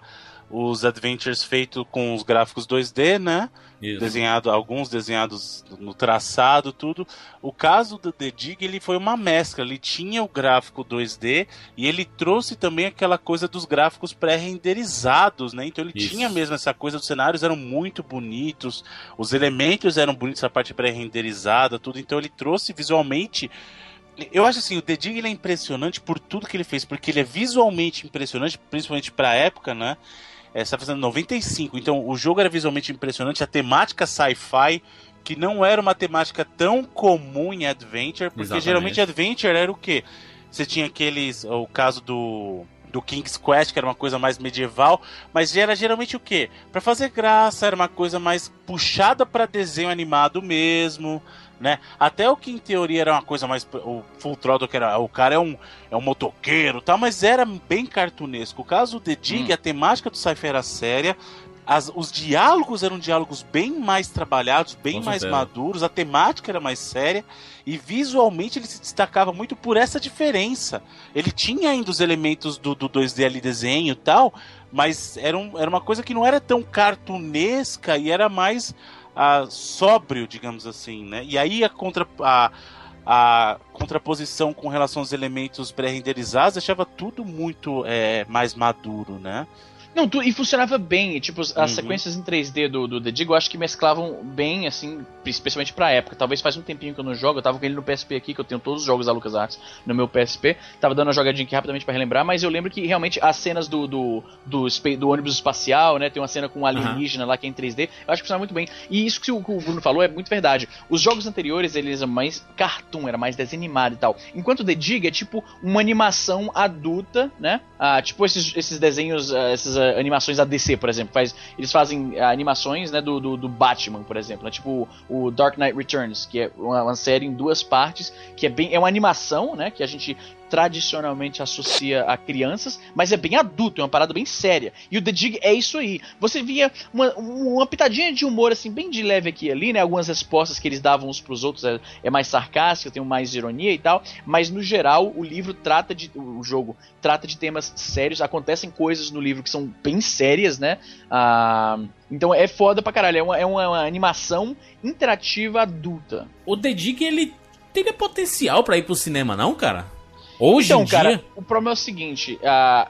os adventures feitos com os gráficos 2D, né? Isso. Desenhado, alguns desenhados no traçado, tudo. O caso do The Dig, ele foi uma mescla. Ele tinha o gráfico 2D e ele trouxe também aquela coisa dos gráficos pré-renderizados, né? Então ele Isso. tinha mesmo essa coisa, os cenários eram muito bonitos, os elementos eram bonitos, a parte pré-renderizada, tudo. Então ele trouxe visualmente eu acho assim, o The Dig é impressionante por tudo que ele fez, porque ele é visualmente impressionante, principalmente para a época, né? É, você tá fazendo 95, então o jogo era visualmente impressionante, a temática sci-fi, que não era uma temática tão comum em Adventure, porque Exatamente. geralmente Adventure era o quê? Você tinha aqueles. O caso do. Do King's Quest, que era uma coisa mais medieval, mas era geralmente o quê? Para fazer graça, era uma coisa mais puxada para desenho animado mesmo né? Até o que em teoria era uma coisa mais. O Full Throttle, que era. O cara é um, é um motoqueiro tal, mas era bem cartunesco. O caso do The Dig, hum. a temática do Cypher era séria. As, os diálogos eram diálogos bem mais trabalhados, bem Com mais certeza. maduros, a temática era mais séria e visualmente ele se destacava muito por essa diferença. Ele tinha ainda os elementos do, do 2D ali desenho e tal, mas era, um, era uma coisa que não era tão cartunesca e era mais a, sóbrio, digamos assim, né? E aí a, contra, a, a contraposição com relação aos elementos pré-renderizados deixava tudo muito é, mais maduro, né? Não, tu, e funcionava bem. tipo, as uhum. sequências em 3D do, do The Dig eu acho que mesclavam bem, assim, especialmente pra época. Talvez faz um tempinho que eu não jogo. Eu tava com ele no PSP aqui, que eu tenho todos os jogos da LucasArts no meu PSP. Tava dando uma jogadinha aqui rapidamente para relembrar, mas eu lembro que realmente as cenas do, do, do, do ônibus espacial, né? Tem uma cena com um alienígena uhum. lá que é em 3D. Eu acho que funciona muito bem. E isso que o, que o Bruno falou é muito verdade. Os jogos anteriores, eles eram mais cartoon, era mais desanimado e tal. Enquanto The Dig é tipo uma animação adulta, né? Ah, tipo esses, esses desenhos, uh, essas uh, animações da DC, por exemplo. Faz, eles fazem uh, animações né, do, do, do, Batman, por exemplo. Né, tipo o Dark Knight Returns, que é uma, uma, série em duas partes, que é bem. É uma animação, né? Que a gente tradicionalmente associa a crianças, mas é bem adulto, é uma parada bem séria. E o The Dig é isso aí. Você via uma, uma pitadinha de humor, assim, bem de leve aqui ali, né? Algumas respostas que eles davam uns pros outros é, é mais sarcástico, tem mais ironia e tal, mas no geral o livro trata de. O jogo trata de temas sérios, acontecem coisas no livro que são bem sérias, né? Ah. Então é foda pra caralho, é uma, é uma animação interativa adulta. O The Dig, ele teria potencial para ir pro cinema, não, cara? Hoje então, em cara, dia... o problema é o seguinte,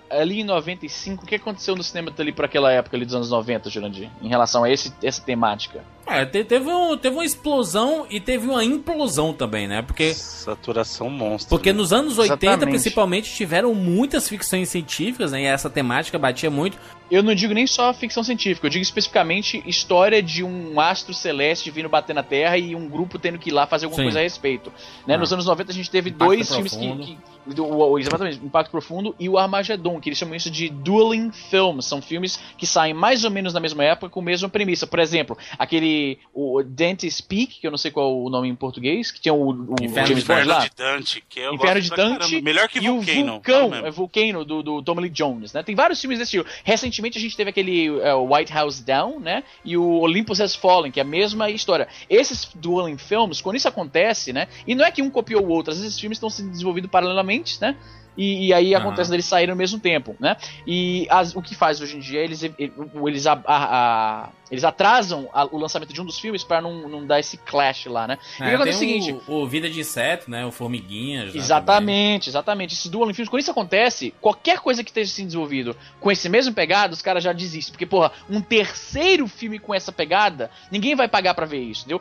ali em 95, o que aconteceu no cinema ali por aquela época ali dos anos 90, Jurandir, em relação a esse, essa temática? É, teve, um, teve uma explosão e teve uma implosão também, né? Porque. Saturação monstro. Porque né? nos anos 80, Exatamente. principalmente, tiveram muitas ficções científicas, né? E essa temática batia muito. Eu não digo nem só ficção científica, eu digo especificamente história de um astro celeste vindo bater na Terra e um grupo tendo que ir lá fazer alguma Sim. coisa a respeito. Né? Ah. Nos anos 90 a gente teve Impacto dois profundo. filmes que, que o, o, exatamente, Impacto Profundo e o Armageddon, que eles chamam isso de dueling films. São filmes que saem mais ou menos na mesma época com a mesma premissa. Por exemplo, aquele o Dante Speak, que eu não sei qual é o nome em português, que tinha o, o Inferno, James Bond lá. de Dante, que eu Inferno de Dante. Melhor que e Vulcano. o Vulcão, é Vulcano do, do Tommy Lee Jones, né? Tem vários filmes desse tipo. Recentemente a gente teve aquele uh, White House Down, né? E o Olympus Has Fallen, que é a mesma história. Esses dueling films, quando isso acontece, né? E não é que um copiou o outro, às vezes esses filmes estão sendo desenvolvidos paralelamente, né? E, e aí acontece deles saírem ao mesmo tempo, né? E as, o que faz hoje em dia, eles, eles, a, a, a, eles atrasam o lançamento de um dos filmes para não, não dar esse clash lá, né? É, e o, o seguinte, o, Vida de Inseto, né? O Formiguinhas. Exatamente, exatamente. Esses dual filmes, quando isso acontece, qualquer coisa que esteja sendo desenvolvido com esse mesmo pegado, os caras já desistem. Porque, porra, um terceiro filme com essa pegada, ninguém vai pagar para ver isso, entendeu?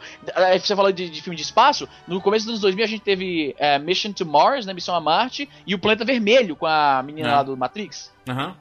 Você falou de, de, filme de espaço, no começo dos 2000 a gente teve é, Mission to Mars, né? Missão a Marte, e o Planeta Vermelho com a menina Não. lá do Matrix. Aham. Uhum.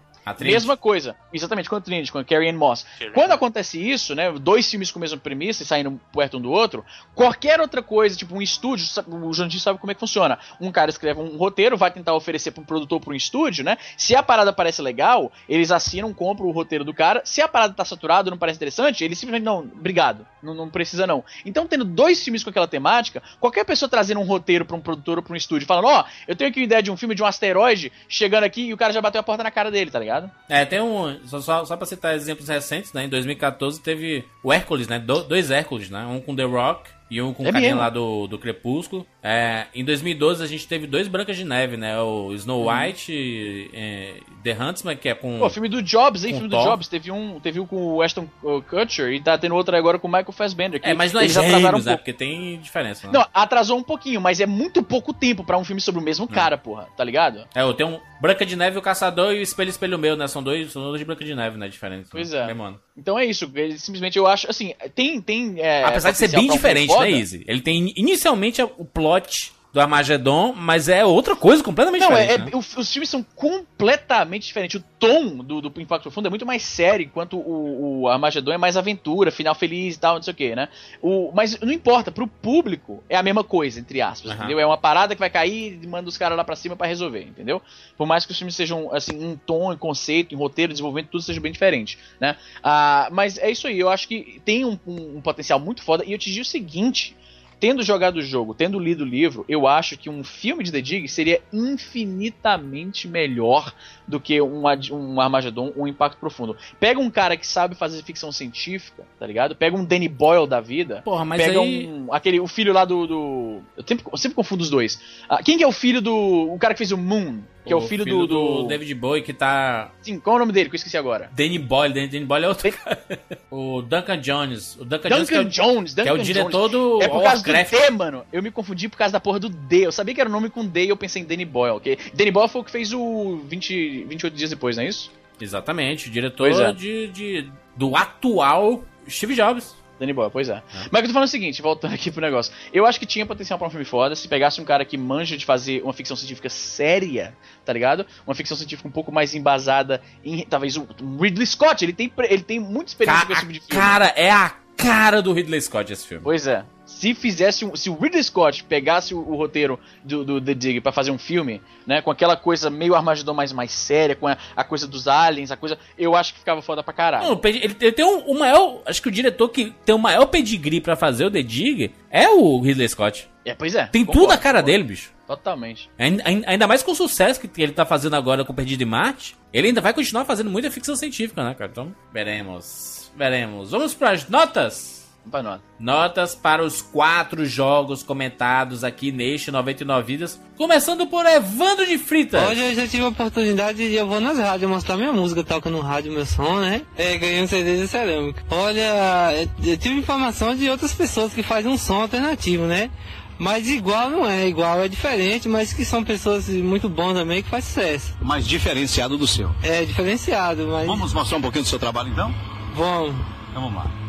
Mesma coisa, exatamente, com a Trinity, com a Carrie Ann Moss. Carrie Quando acontece isso, né, dois filmes com a mesma premissa e saindo perto um do outro, qualquer outra coisa, tipo um estúdio, o Jandir sabe como é que funciona. Um cara escreve um roteiro, vai tentar oferecer para um produtor, para um estúdio, né? Se a parada parece legal, eles assinam, compram o roteiro do cara. Se a parada tá saturada, não parece interessante, eles simplesmente não, obrigado, não, não precisa não. Então, tendo dois filmes com aquela temática, qualquer pessoa trazendo um roteiro para um produtor ou para um estúdio, falando, ó, oh, eu tenho aqui uma ideia de um filme de um asteroide chegando aqui e o cara já bateu a porta na cara dele, tá ligado? Ligado? É, tem um. Só, só, só pra citar exemplos recentes, né? Em 2014 teve o Hércules, né? Do, dois Hércules, né? Um com The Rock e um com é o carinha lá do, do Crepúsculo. É, em 2012 a gente teve dois Brancas de Neve, né? O Snow uhum. White e, e The Huntsman, que é com. Pô, filme do Jobs, hein? Filme Thor. do Jobs. Teve um, teve um com o Ashton Kutcher e tá tendo outro agora com o Michael Fassbender. é, mas não é gêmeos, um né? Porque tem diferença. Né? Não, atrasou um pouquinho, mas é muito pouco tempo pra um filme sobre o mesmo é. cara, porra. Tá ligado? É, eu tenho um Branca de Neve, o Caçador e o Espelho Espelho Meu, né? São dois, são dois de Branca de Neve, né? Diferentes. Pois né? é. Mano. Então é isso. Simplesmente eu acho, assim, tem. tem é, Apesar de ser bem diferente, um né, Easy? Ele tem inicialmente o plot do Armagedon, mas é outra coisa completamente não, diferente. É, né? é, os, filmes são completamente diferentes. O tom do, do Impacto Profundo é muito mais sério, enquanto o, o Armagedon é mais aventura, final feliz e tal, não sei o que, né? O, mas não importa, pro público é a mesma coisa, entre aspas, uhum. entendeu? É uma parada que vai cair e manda os caras lá pra cima para resolver, entendeu? Por mais que os filmes sejam, assim, em tom, em conceito, em roteiro, desenvolvimento, tudo seja bem diferente, né? Ah, mas é isso aí, eu acho que tem um, um, um potencial muito foda, e eu te digo o seguinte tendo jogado o jogo, tendo lido o livro, eu acho que um filme de The Dig seria infinitamente melhor do que um, um Armageddon, um Impacto Profundo. Pega um cara que sabe fazer ficção científica, tá ligado? Pega um Danny Boyle da vida. Porra, mas pega aí... um. Aquele, o filho lá do. do eu, sempre, eu sempre confundo os dois. Ah, quem que é o filho do. O cara que fez o Moon? Que o é o filho, filho do, do, David Bowie que tá. Sim, qual é o nome dele? Que eu esqueci agora. Danny Boyle, Danny, Danny Boyle é outro [laughs] o Duncan Jones. O Duncan, Duncan Jones, que é o, Jones, Duncan que é o diretor Jones. do. É por causa Warcraft. do D, mano. Eu me confundi por causa da porra do D. Eu sabia que era o nome com D e eu pensei em Danny Boyle. Okay? Danny Boyle foi o que fez o 20, 28 dias depois, não é isso? Exatamente, o diretor é. de, de, do atual Steve Jobs. Danny Boyle, pois é. é. Mas eu tô falando o seguinte, voltando aqui pro negócio. Eu acho que tinha potencial pra um filme foda se pegasse um cara que manja de fazer uma ficção científica séria, tá ligado? Uma ficção científica um pouco mais embasada em. Talvez o Ridley Scott, ele tem, ele tem muita experiência com esse tipo de filme. Cara, é a cara do Ridley Scott esse filme. Pois é se fizesse um, se o Ridley Scott pegasse o, o roteiro do, do The Dig para fazer um filme, né, com aquela coisa meio Armagedon mais mais séria, com a, a, coisa dos aliens, a coisa, eu acho que ficava foda pra caralho. Não, ele, ele, tem um, o maior, acho que o diretor que tem o maior pedigree para fazer o The Dig é o Ridley Scott. É, pois é. Tem concordo, tudo na cara concordo. dele, bicho. Totalmente. Ainda, ainda mais com o sucesso que ele tá fazendo agora com o Perdido em Marte, ele ainda vai continuar fazendo muita ficção científica, né, cara? Então, veremos. Veremos. Vamos para as notas? Nota. Notas para os quatro jogos comentados aqui neste 99 Vidas. Começando por Evandro de Fritas. Hoje eu já tive a oportunidade de eu vou nas rádios mostrar minha música, toca no rádio meu som, né? É, ganhei um CD de cerâmica. Olha, eu tive informação de outras pessoas que fazem um som alternativo, né? Mas igual não é, igual é diferente, mas que são pessoas muito bons também que faz sucesso. Mais diferenciado do seu. É, diferenciado, mas. Vamos mostrar um pouquinho do seu trabalho então? Vamos. Vamos lá.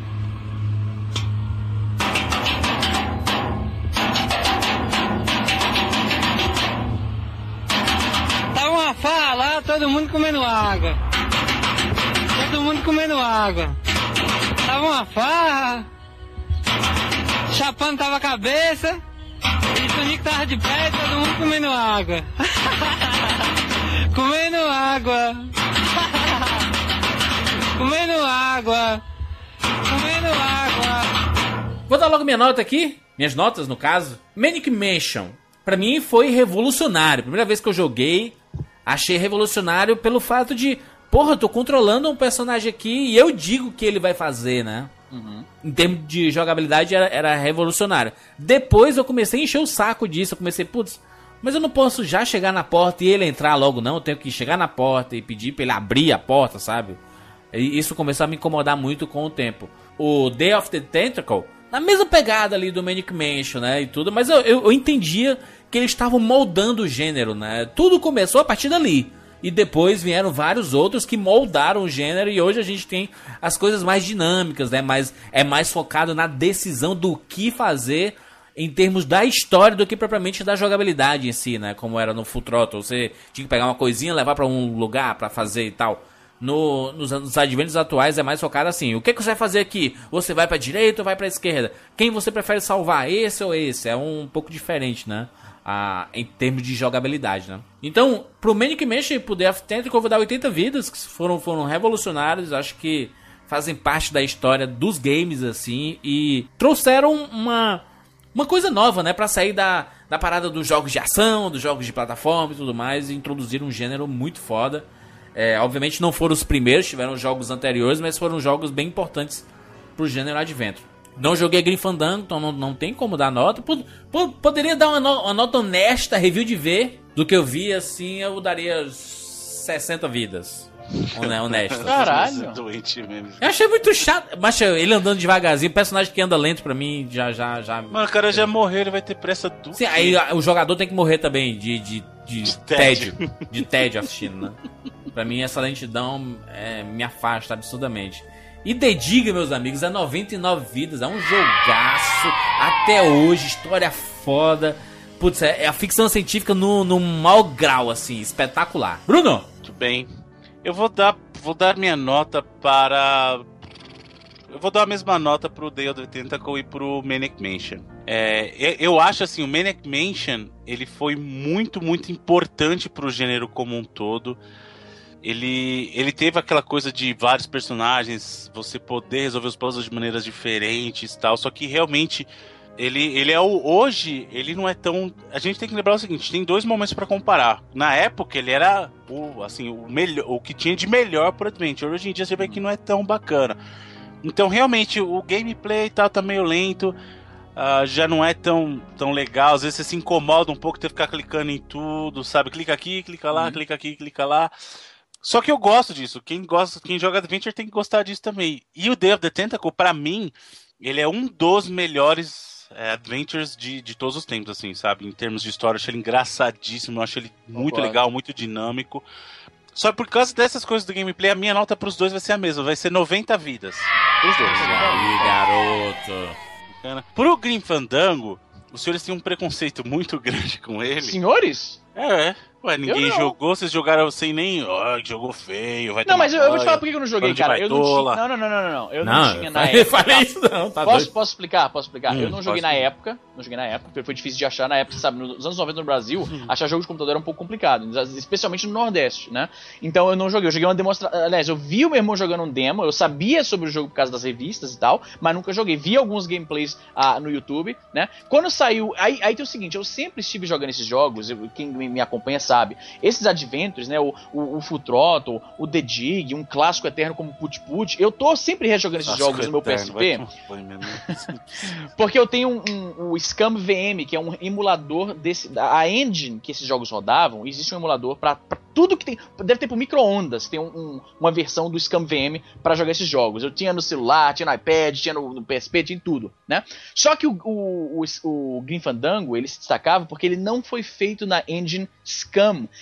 farra lá, todo mundo comendo água. Todo mundo comendo água. Tava uma farra. Chapando tava a cabeça. E o Tonico tava de pé e todo mundo comendo água. [laughs] comendo água. Comendo água. Comendo água. Vou dar logo minha nota aqui. Minhas notas, no caso. Manic Mansion. Pra mim foi revolucionário. Primeira vez que eu joguei, achei revolucionário pelo fato de, porra, eu tô controlando um personagem aqui e eu digo o que ele vai fazer, né? Uhum. Em termos de jogabilidade era, era revolucionário. Depois eu comecei a encher o saco disso. Eu comecei, putz, Mas eu não posso já chegar na porta e ele entrar logo, não. Eu tenho que chegar na porta e pedir pra ele abrir a porta, sabe? E isso começou a me incomodar muito com o tempo. O Day of the Tentacle, na mesma pegada ali do Manic Mansion, né? E tudo, mas eu, eu, eu entendia que eles estavam moldando o gênero, né? Tudo começou a partir dali. E depois vieram vários outros que moldaram o gênero e hoje a gente tem as coisas mais dinâmicas, né? Mas é mais focado na decisão do que fazer em termos da história do que propriamente da jogabilidade em si, né? Como era no Full Throttle, você tinha que pegar uma coisinha, levar para um lugar para fazer e tal. No, nos, nos adventos atuais é mais focado assim. O que, que você vai fazer aqui? Você vai para direita ou vai para esquerda? Quem você prefere salvar? Esse ou esse? É um pouco diferente, né? Ah, em termos de jogabilidade, né? Então, pro Manic Mansion e pro Death Tentacle eu vou dar 80 vidas, que foram, foram revolucionários, acho que fazem parte da história dos games, assim, e trouxeram uma, uma coisa nova, né? Pra sair da, da parada dos jogos de ação, dos jogos de plataforma e tudo mais, e introduzir um gênero muito foda. É, obviamente não foram os primeiros, tiveram jogos anteriores, mas foram jogos bem importantes pro gênero Adventure. Não joguei Grim Fandango, então não, não tem como dar nota. Pod, pod, poderia dar uma, no, uma, nota honesta, review de ver. Do que eu vi, assim, eu daria 60 vidas. Honesto. Caralho. Doente mesmo. Eu achei muito chato. Mas ele andando devagarzinho, personagem que anda lento pra mim já. já, já... Mano, o cara já morreu, ele vai ter pressa do. Sim, aí o jogador tem que morrer também de, de, de, de tédio. tédio. De tédio assistindo, né? Pra mim, essa lentidão é, me afasta absurdamente. E The Diga, meus amigos, é 99 vidas, é um jogaço até hoje, história foda. Putz, é, é a ficção científica no, no mau grau, assim, espetacular. Bruno! Muito bem. Eu vou dar, vou dar minha nota para. Eu vou dar a mesma nota pro Day of the Tentacle e pro Manic Mansion. É, eu acho assim, o Manic Mansion ele foi muito, muito importante pro gênero como um todo ele, ele teve aquela coisa de vários personagens, você poder resolver os puzzles de maneiras diferentes tal, só que realmente ele, ele é o. Hoje, ele não é tão. A gente tem que lembrar o seguinte: tem dois momentos para comparar. Na época, ele era o, assim, o, melhor, o que tinha de melhor por Adventure. Hoje em dia, você vê que não é tão bacana. Então, realmente, o gameplay tal tá meio lento. Uh, já não é tão, tão legal. Às vezes você se incomoda um pouco ter que ficar clicando em tudo, sabe? Clica aqui, clica lá, uhum. clica aqui, clica lá. Só que eu gosto disso. Quem gosta, quem joga Adventure tem que gostar disso também. E o Day of the Tentacle, para mim, ele é um dos melhores é, adventures de, de todos os tempos, assim, sabe? Em termos de história, eu acho ele engraçadíssimo, eu acho ele muito Concordo. legal, muito dinâmico. Só por causa dessas coisas do gameplay, a minha nota pros dois vai ser a mesma, vai ser 90 vidas. Pros dois. Aí, garoto. Pro Grim Fandango, os senhores têm um preconceito muito [laughs] grande com ele. Senhores? É, é. Ué, ninguém jogou, vocês jogaram sem nem. Ó, oh, jogou feio, vai Não, mas eu, eu, vou te falar por que eu não joguei, cara. Eu não tinha. Não, não, não, não, não. Eu não, não tinha [laughs] na época. Falei isso não, tá posso, posso explicar? Posso explicar? Hum, eu não joguei na época. Não joguei na época, porque foi difícil de achar na época, sabe? Nos anos 90 no Brasil, hum. achar jogos de computador era um pouco complicado, especialmente no Nordeste, né? Então eu não joguei. Eu joguei uma demonstração. Aliás, eu vi o meu irmão jogando um demo, eu sabia sobre o jogo por causa das revistas e tal, mas nunca joguei. Vi alguns gameplays ah, no YouTube, né? Quando saiu. Aí, aí tem o seguinte, eu sempre estive jogando esses jogos, eu, quem me acompanha sabe. Esses Adventures, né? O, o, o Full Throttle, o The Dig, um clássico eterno como Put Put. Eu tô sempre rejogando esses jogos no meu PSP. [laughs] porque eu tenho um, um, o Scam VM, que é um emulador desse. A engine que esses jogos rodavam, existe um emulador para tudo que tem. Deve ter por micro-ondas, tem um, um, uma versão do Scam VM para jogar esses jogos. Eu tinha no celular, tinha no iPad, tinha no, no PSP, tinha tudo, né? Só que o, o, o, o Grim Fandango, ele se destacava porque ele não foi feito na engine Scam.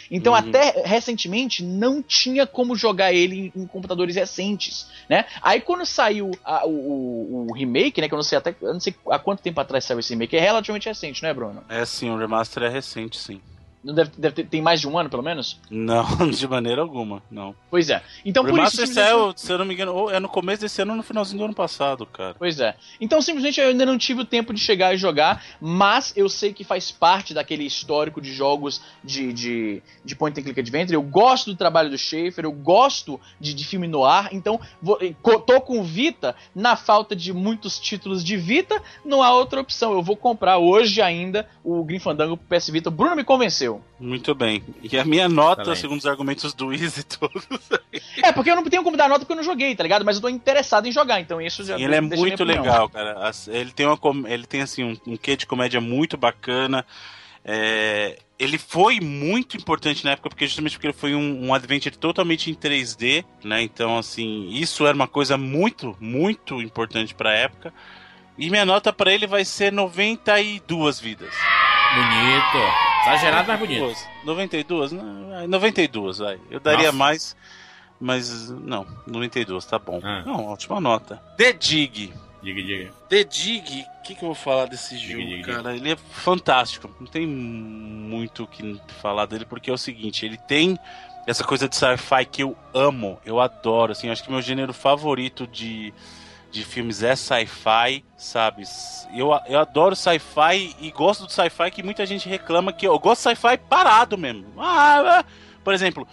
Então, uhum. até recentemente, não tinha como jogar ele em, em computadores recentes, né? Aí, quando saiu a, o, o, remake, né? Que eu não sei até. Eu não sei há quanto tempo atrás saiu esse remake. É relativamente recente, né, Bruno? É sim, o remaster é recente, sim. Não deve, deve ter, tem mais de um ano, pelo menos? Não, [laughs] de maneira alguma, não. Pois é. Então, por isso. Saiu, se eu não me engano, é no começo desse ano ou no finalzinho do ano passado, cara. Pois é. Então, simplesmente, eu ainda não tive o tempo de chegar e jogar, mas eu sei que faz parte daquele histórico de jogos de, de, de point and click adventure. Eu gosto do trabalho do Schaefer, eu gosto de, de filme no ar, então vou, tô com Vita, na falta de muitos títulos de Vita, não há outra opção. Eu vou comprar hoje ainda o Grim Fandango pro PS Vita. O Bruno me convenceu aconteceu. Muito bem. E a minha nota, Excelente. segundo os argumentos do Easy todos. [laughs] é, porque eu não tenho como dar nota porque eu não joguei, tá ligado? Mas eu tô interessado em jogar, então isso já. Sim, ele é muito legal, cara. Ele tem, uma, ele tem assim, um, um quê de comédia muito bacana. É, ele foi muito importante na época, porque justamente porque ele foi um, um adventure totalmente em 3D, né? Então, assim, isso era uma coisa muito, muito importante pra época. E minha nota pra ele vai ser 92 vidas. Bonito. Exagerado, mas bonito. 92? Não, 92, vai. Eu daria Nossa. mais, mas não, 92, tá bom. Ah. Não, ótima nota. The Dig. Diga, diga. The Dig, o que, que eu vou falar desse jogo, diga, diga. cara? Ele é fantástico. Não tem muito o que falar dele, porque é o seguinte, ele tem essa coisa de sci-fi que eu amo, eu adoro, assim, acho que meu gênero favorito de, de filmes é sci-fi, sabe? Eu, eu adoro sci-fi e gosto do sci-fi que muita gente reclama que eu gosto de sci-fi parado mesmo. Ah, ah. por exemplo,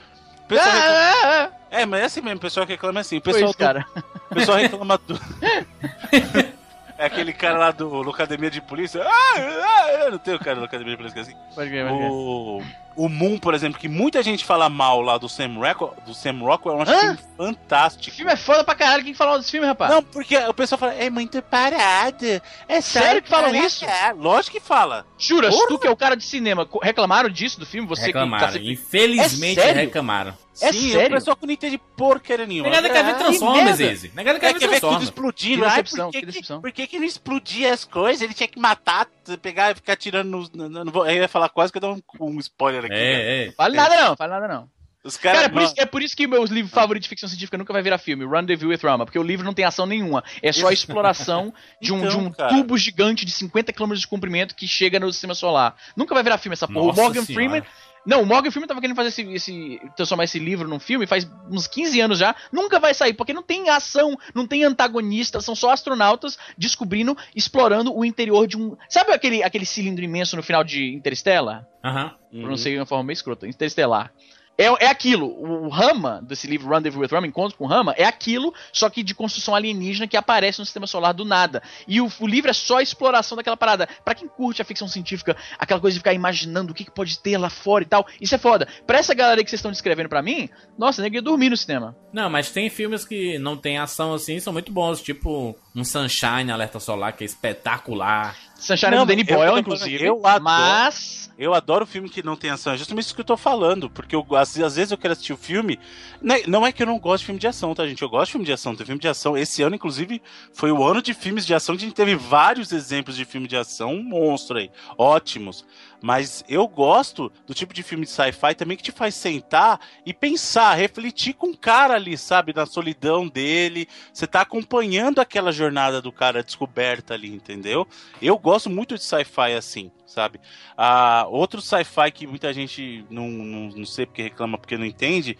pessoal reclama- é, mas é assim mesmo, o pessoal reclama assim. O pessoal, Pois, do- cara. o pessoal reclama do. [laughs] É aquele cara lá do, Academia de Polícia. Ah, ah, eu não tenho cara do Academia de Polícia que é assim. Pode crer, pode. O, o Moon, por exemplo, que muita gente fala mal lá do Sam, Rockwell, do Sam Rockwell, eu acho Hã? filme fantástico. O filme é foda pra caralho. Quem que falou desse filme, rapaz? Não, porque o pessoal fala, é muito parado. É Sério que falam isso? cá." Lógico que fala. Juras, Porra. tu que é o cara de cinema, reclamaram disso do filme? Você que Reclamaram. tá sempre- Infelizmente É reclamaram. É Sim, sério? o pessoal que não entende porcaria nenhuma. Negada quer ver Ah, Transformers. Izzy. Negada quer É, ver quer ver tudo Transformers. explodindo. Que decepção, por que, que decepção. por que, que não explodia as coisas? Ele tinha que matar, pegar e ficar tirando nos. Não, vou, aí eu ia falar quase que eu dou um, um spoiler aqui. né? É, é. Fale nada não, fale nada não. Os Cara, caras. é, por isso, é por isso que meus livros favoritos de ficção científica nunca vai virar filme, Rendezvous with Rama, porque o livro não tem ação nenhuma. É só a exploração [laughs] de um, Então, de um cara. tubo gigante de 50 km de comprimento que chega no sistema solar. Nunca vai virar filme essa porra. Nossa o Morgan Senhora. Freeman. Não, o Morgan Freeman tava querendo fazer esse, esse. transformar esse livro num filme faz uns 15 anos já. Nunca vai sair, porque não tem ação, não tem antagonista, são só astronautas descobrindo, explorando o interior de um. Sabe aquele, aquele cilindro imenso no final de Interstellar? Aham. pronunciei de uma forma meio escrota, interestelar. É, é aquilo, o Rama desse livro Rendezvous with Rama, Encontro com Rama, é aquilo, só que de construção alienígena que aparece no sistema solar do nada. E o, o livro é só a exploração daquela parada. Pra quem curte a ficção científica, aquela coisa de ficar imaginando o que, que pode ter lá fora e tal, isso é foda. Pra essa galera que vocês estão descrevendo pra mim, nossa, eu ia dormir no cinema. Não, mas tem filmes que não tem ação assim, são muito bons, tipo um Sunshine Alerta Solar, que é espetacular. Sunshine Não, do Danny Boyle, inclusive. eu adoro. mas. Eu adoro filme que não tem ação. É justamente isso que eu tô falando. Porque eu, às, às vezes eu quero assistir o filme. né, Não é que eu não gosto de filme de ação, tá, gente? Eu gosto de filme de ação. Tem filme de ação. Esse ano, inclusive, foi o ano de filmes de ação. que A gente teve vários exemplos de filme de ação. Um monstro aí. Ótimos. Mas eu gosto do tipo de filme de sci-fi também que te faz sentar e pensar, refletir com o cara ali, sabe? Na solidão dele. Você tá acompanhando aquela jornada do cara descoberta ali, entendeu? Eu gosto muito de sci-fi assim, sabe? Ah, outro sci-fi que muita gente não, não, não sei porque reclama porque não entende.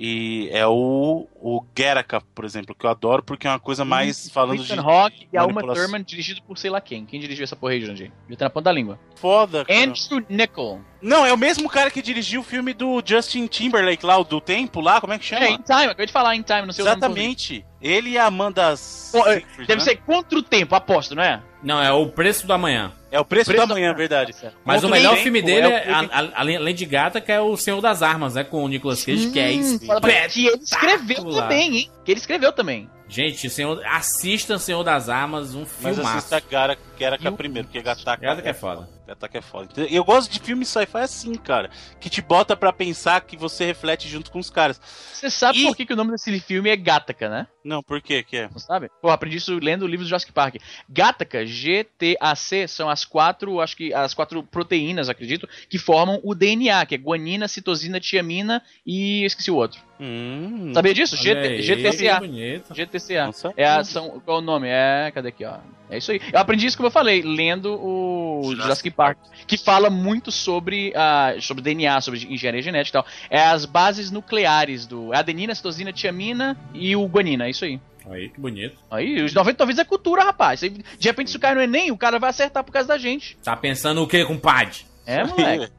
E é o, o Gattaca, por exemplo, que eu adoro porque é uma coisa mais falando de. Ethan Hawke e a Uma. Thurman, dirigido por sei lá quem. Quem dirigiu essa porra aí, Jurandir? Já tá na ponta da língua. Foda, cara. Andrew Nichol. Não, é o mesmo cara que dirigiu o filme do Justin Timberlake lá, o do Tempo lá, como é que chama? É, In Time, acabei de falar In Time, não sei o Exatamente. Ele e a Amanda Pô, é, Seyfried, Deve né? ser contra o tempo, aposto, não é? Não, é o preço do amanhã. É o preço, Preço da manhã, verdade. Mas o Contra melhor Tempo filme dele, é o é, filme- a- a- além além de Gata, que é o Senhor das Armas, né? Com o Nicolas Cage, que é Hum, foda pra- espetacular. Que ele escreveu também, hein? Que ele escreveu também. Gente, Senhor, assista Senhor das Armas, um Mas filmaço. assista Gara, Gattaca primeiro, porque Gattaca Gata que é foda. Gattaca é foda. E Eu gosto de filme sci-fi assim, cara, que te bota pra pensar que você reflete junto com os caras. Você sabe por que, que o nome desse filme é Gattaca, né? Não, por quê que é? Não sabe? Pô, aprendi isso lendo o livro do Jurassic Park. Gattaca, G-T-A-C, são as quatro, acho que as quatro proteínas, acredito, que formam o DNA, que é guanina, citosina, tiamina e eu esqueci o outro. Hum, Sabia disso? GT, GTCA. GTCA. Não sabia. É a, são, qual é o nome? É, cadê aqui, ó? É isso aí. Eu aprendi isso como eu falei, lendo o Jurassic Jurassic Park, que fala muito sobre, ah, sobre DNA, sobre engenharia genética e tal. É as bases nucleares do é adenina, citosina, tiamina e o guanina, é isso aí. Aí, que bonito. Aí, os 90 vezes é cultura, rapaz. De repente, se o cara no Enem, o cara vai acertar por causa da gente. Tá pensando o que, compadre? É, moleque.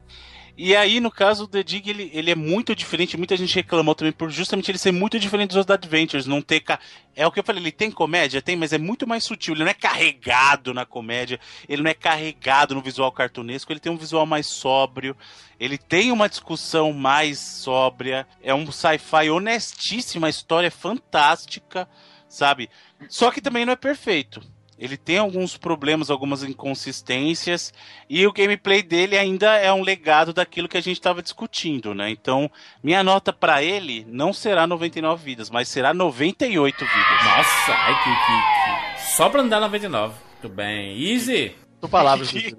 E aí, no caso, o The Dig, ele, ele é muito diferente. Muita gente reclamou também por justamente ele ser muito diferente dos Adventures. Não ter. ca- É o que eu falei, ele tem comédia? Tem, mas é muito mais sutil. Ele não é carregado na comédia. Ele não é carregado no visual cartunesco. Ele tem um visual mais sóbrio. Ele tem uma discussão mais sóbria. É um sci-fi honestíssimo. A história é fantástica, sabe? Só que também não é perfeito. Ele tem alguns problemas, algumas inconsistências, e o gameplay dele ainda é um legado daquilo que a gente estava discutindo, né? Então, minha nota para ele não será 99 vidas, mas será 98 vidas. Nossa, ai que, que, que... só pra andar 99. Muito bem. Easy. Tô palavras aí.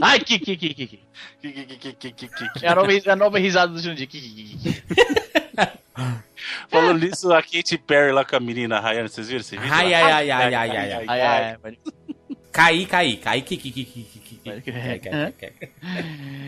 Ai, que, que, que, que, que. É a nova, a nova risada do Jundir. Que, que, que. Falando nisso, a Katy Perry lá com a menina Rayane, vocês viram esse vídeo? Ai, ai, ai, ai, ai, ai, ai. Ai, ai. Caí, caí, caí, que, que.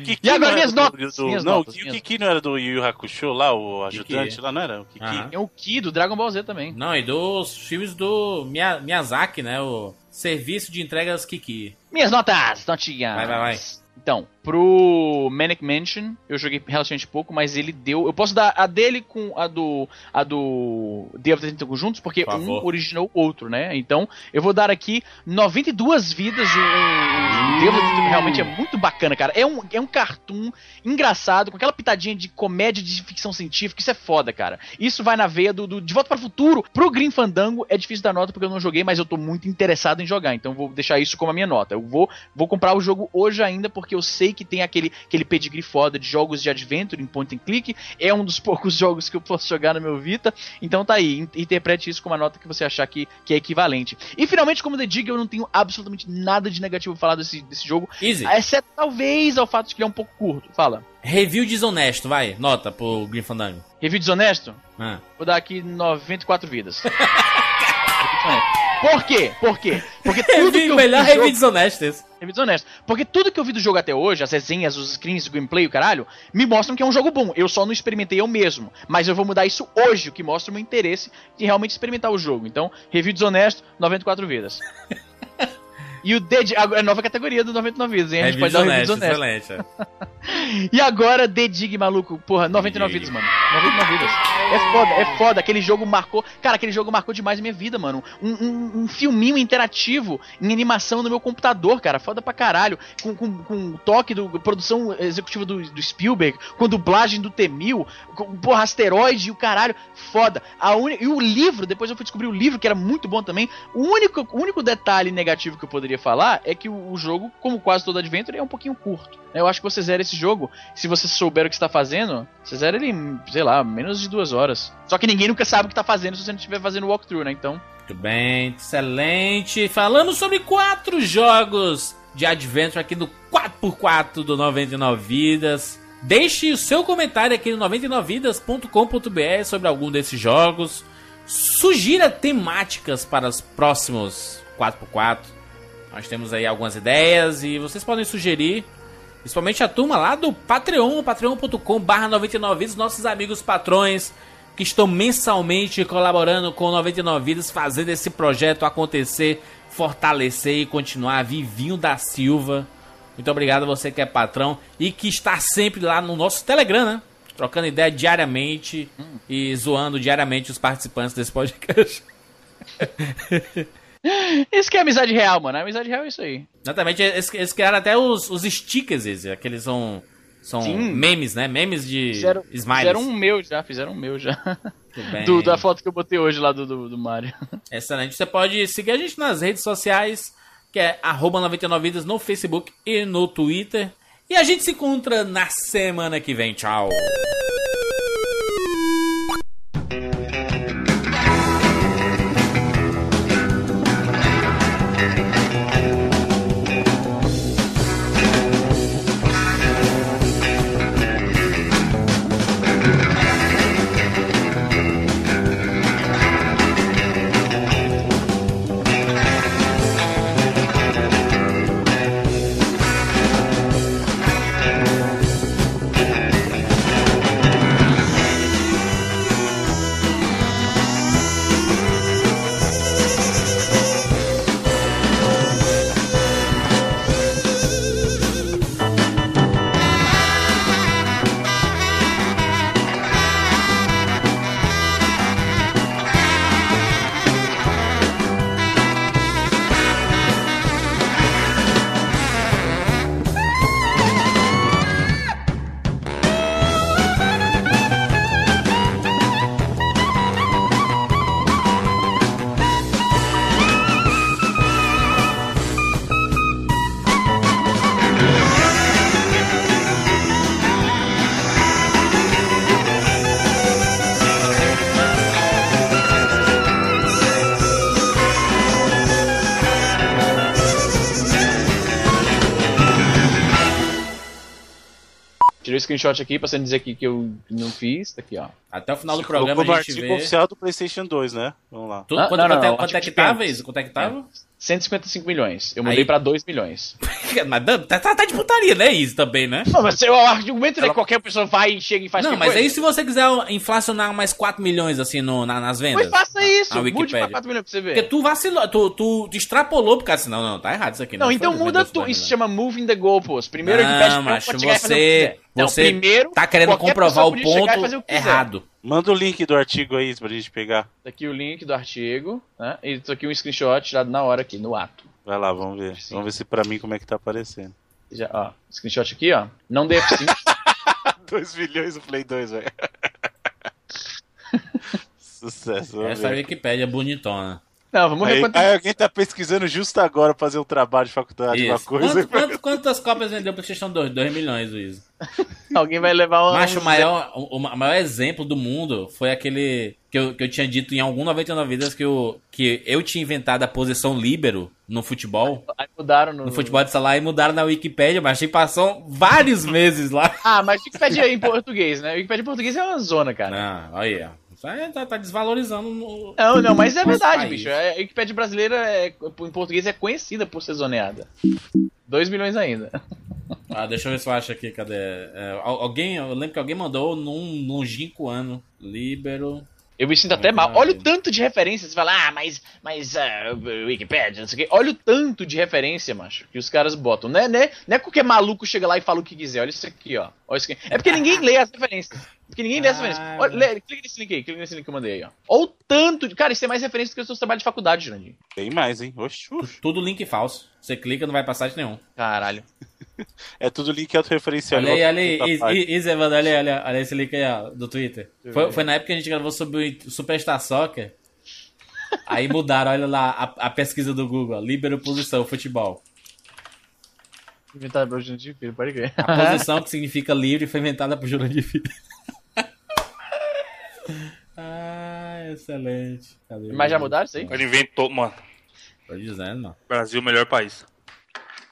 Kiki E agora minhas notas, do- minhas não, notas, o Kiki não era do Yu Yu Hakusho lá, o ajudante Kiki. lá, não era? O Kiki. Aham. É o Ki do Dragon Ball Z também. Não, e dos filmes do Mia- Miyazaki, né? O Serviço de Entregas Kiki. Minhas notas, notinhas. Vai, vai, vai. Então, pro Manic Mansion, eu joguei relativamente pouco, mas ele deu. Eu posso dar a dele com a do. a do Day of the Tentacle juntos, porque Por um originou o outro, né? Então, eu vou dar aqui 92 vidas. O, o, Day of the Tentacle realmente é muito bacana, cara. É um, é um cartoon engraçado, com aquela pitadinha de comédia de ficção científica. Isso é foda, cara. Isso vai na veia do, do De Volta para o Futuro. Pro Green Fandango é difícil dar nota porque eu não joguei, mas eu tô muito interessado em jogar. Então, vou deixar isso como a minha nota. Eu vou Vou comprar o jogo hoje ainda, porque eu sei que tem aquele, aquele pedigree foda de jogos de adventure em point and click. É um dos [laughs] poucos jogos que eu posso jogar no meu Vita. Então tá aí, in- interprete isso com uma nota que você achar que, que é equivalente. E finalmente, como The Dig, eu não tenho absolutamente nada de negativo pra falar desse, desse jogo. Easy. Exceto talvez ao fato de que ele é um pouco curto. Fala. Review desonesto, vai. Nota pro Green Fandango. Review desonesto? Ah. Vou dar aqui 94 vidas. [laughs] Por quê? Por quê? Porque tudo que Review, eu melhor vi do jogo- review desonesto esse. Review desonesto. Porque tudo que eu vi do jogo até hoje, as resenhas, os screens, o gameplay, o caralho, me mostram que é um jogo bom. Eu só não experimentei eu mesmo. Mas eu vou mudar isso hoje, o que mostra o meu interesse de realmente experimentar o jogo. Então, review desonesto, 94 vidas. [laughs] E o Dead, a nova categoria do 99 vidas, hein? A gente Review pode dar um review desonesto, excelente. E agora, The Dig, maluco. Porra, 99 Dig. vidas, mano. 99 vidas. É foda, é foda. Aquele jogo marcou. Cara, aquele jogo marcou demais a minha vida, mano. Um, um, um filminho interativo em animação no meu computador, cara. Foda pra caralho. Com, com, com toque do produção executiva do, do Spielberg, com dublagem do T-1000, com porra, asteroide e o caralho. Foda. A uni... E o livro, depois eu fui descobrir o livro, que era muito bom também. O único, o único detalhe negativo que eu poderia falar é que o, jogo, como quase todo Adventure, é um pouquinho curto. Eu acho que você zera esse jogo, se você souber o que está fazendo, você zera ele sei lá, menos de duas horas. Só que ninguém nunca sabe o que tá fazendo se você não estiver fazendo walkthrough, né? Então. Muito bem, excelente. Falando sobre quatro jogos de Adventure aqui no 4x4 do 99 Vidas. Deixe o seu comentário aqui no 99vidas.com.br sobre algum desses jogos. Sugira temáticas para os próximos 4x4. Nós temos aí algumas ideias e vocês podem sugerir, principalmente a turma lá do Patreon, patreon.com barra 99vidas, nossos amigos patrões que estão mensalmente colaborando com 99 Vidas, fazendo esse projeto acontecer, fortalecer e continuar. Vivinho da Silva, muito obrigado a você que é patrão e que está sempre lá no nosso Telegram, né? Trocando ideia diariamente e zoando diariamente os participantes desse podcast. [laughs] Isso que é amizade real, mano. A amizade real é isso aí. Exatamente, eles, eles criaram até os, os stickers, aqueles são, são Sim. memes, né? Memes de Fizeram, smileys. fizeram um meu já, fizeram um meu já. [laughs] Do, da foto que eu botei hoje lá do, do, do Mario. [laughs] Excelente. Você pode seguir a gente nas redes sociais, que é arroba 99vidas no Facebook e no Twitter. E a gente se encontra na semana que vem. Tchau. Screenshot aqui pra você não dizer que, que eu não fiz. Tá aqui, ó. Até o final do programa a gente artigo vê. oficial do PlayStation 2, né? Vamos lá. Tu- Ah, quanto, não, não, quanto é- não, quanto é artigo que tava, 500. isso? Quanto é que tava? 155 milhões. Eu mudei Aí- pra 2 milhões. [laughs] Mas tá, tá, tá de putaria, né? Isso também, né? Não, mas o argumento é que qualquer pessoa vai e chega e faz Não, mas coisa. aí se você quiser inflacionar mais 4 milhões assim no, na- nas vendas. Pois faça isso. na Mude pra Wikipédia. 4 milhões pra você ver. Porque tu vacilou, tu, tu extrapolou por causa assim, não, não, tá errado isso aqui. Não, foi então vendeu muda dois Isso chama moving the goalpost. Primeiro ele pede Não, pra você. Não, você primeiro, tá querendo comprovar o ponto o errado. Manda o link do artigo aí pra gente pegar. Tá aqui o link do artigo, né? E isso aqui um screenshot tirado na hora aqui, no ato. Vai lá, vamos ver. Vamos ver se pra mim como é que tá aparecendo. Já, ó, screenshot aqui, ó. Não dê F5. 2 [laughs] milhões o Play 2, velho. [laughs] Sucesso. Essa ver. Wikipédia é bonitona. Não, vamos ver Aí, aí alguém tá pesquisando justo agora pra fazer um trabalho de faculdade, uma Isso. coisa. Quanto- quanto- quantas cópias vendeu o PlayStation 2? 2 milhões, Luiz. [laughs] Alguém vai levar um. Macho, o maior, o, o maior exemplo do mundo foi aquele que eu, que eu tinha dito em algum 99 vidas que eu, que eu tinha inventado a posição líbero no futebol. Aí mudaram no. No futebol de sala e mudaram na Wikipédia, mas achei que passou vários meses lá. Ah, mas Wikipedia em português, né? Wikipedia em português é uma zona, cara. Não, olha tá, tá desvalorizando. o- Não, não, mas é verdade, país. bicho. É, A Wikipedia brasileira, é, em português, é conhecida por ser zoneada. 2 milhões ainda. Ah, deixa eu ver se eu acho aqui, cadê? É, al- alguém, eu lembro que alguém mandou num longínquo ano. Libero. Eu me sinto até mal. Olha o tanto de referências. Você fala, ah, mas, mas ah, Wikipedia, não sei o quê. Olha o tanto de referência, macho, que os caras botam. Não é, não, é, não é qualquer maluco chega lá e fala o que quiser. Olha isso aqui, ó. Olha isso aqui. É porque ninguém lê as referências. Porque ninguém lê as referências. Olha, lê, clica nesse link aí, clica nesse link que eu mandei aí, ó. Olha o tanto de. Cara, isso é mais referência do que os seus trabalhos de faculdade, Jurandir. Tem mais, hein? Oxi. Tudo link falso. Você clica, não vai passar de nenhum. Caralho. [laughs] É tudo link autorreferencial. Olha aí, olha aí. Outra Is- parte. Is- Isa, mano, olha aí, olha, olha esse link aí, ó, do Twitter. Foi, foi na época que a gente gravou sobre o Superstar Soccer. Aí mudaram, olha lá, a, a pesquisa do Google. ó, Líbero posição, futebol. Inventado pelo Jurandir Filho, pode crer. A posição [laughs] que significa livre foi inventada por Jurandir Filho. Ah, excelente. Cadê? Mas já mudaram isso aí? Ele inventou, mano. Tô dizendo, mano. Brasil, melhor país.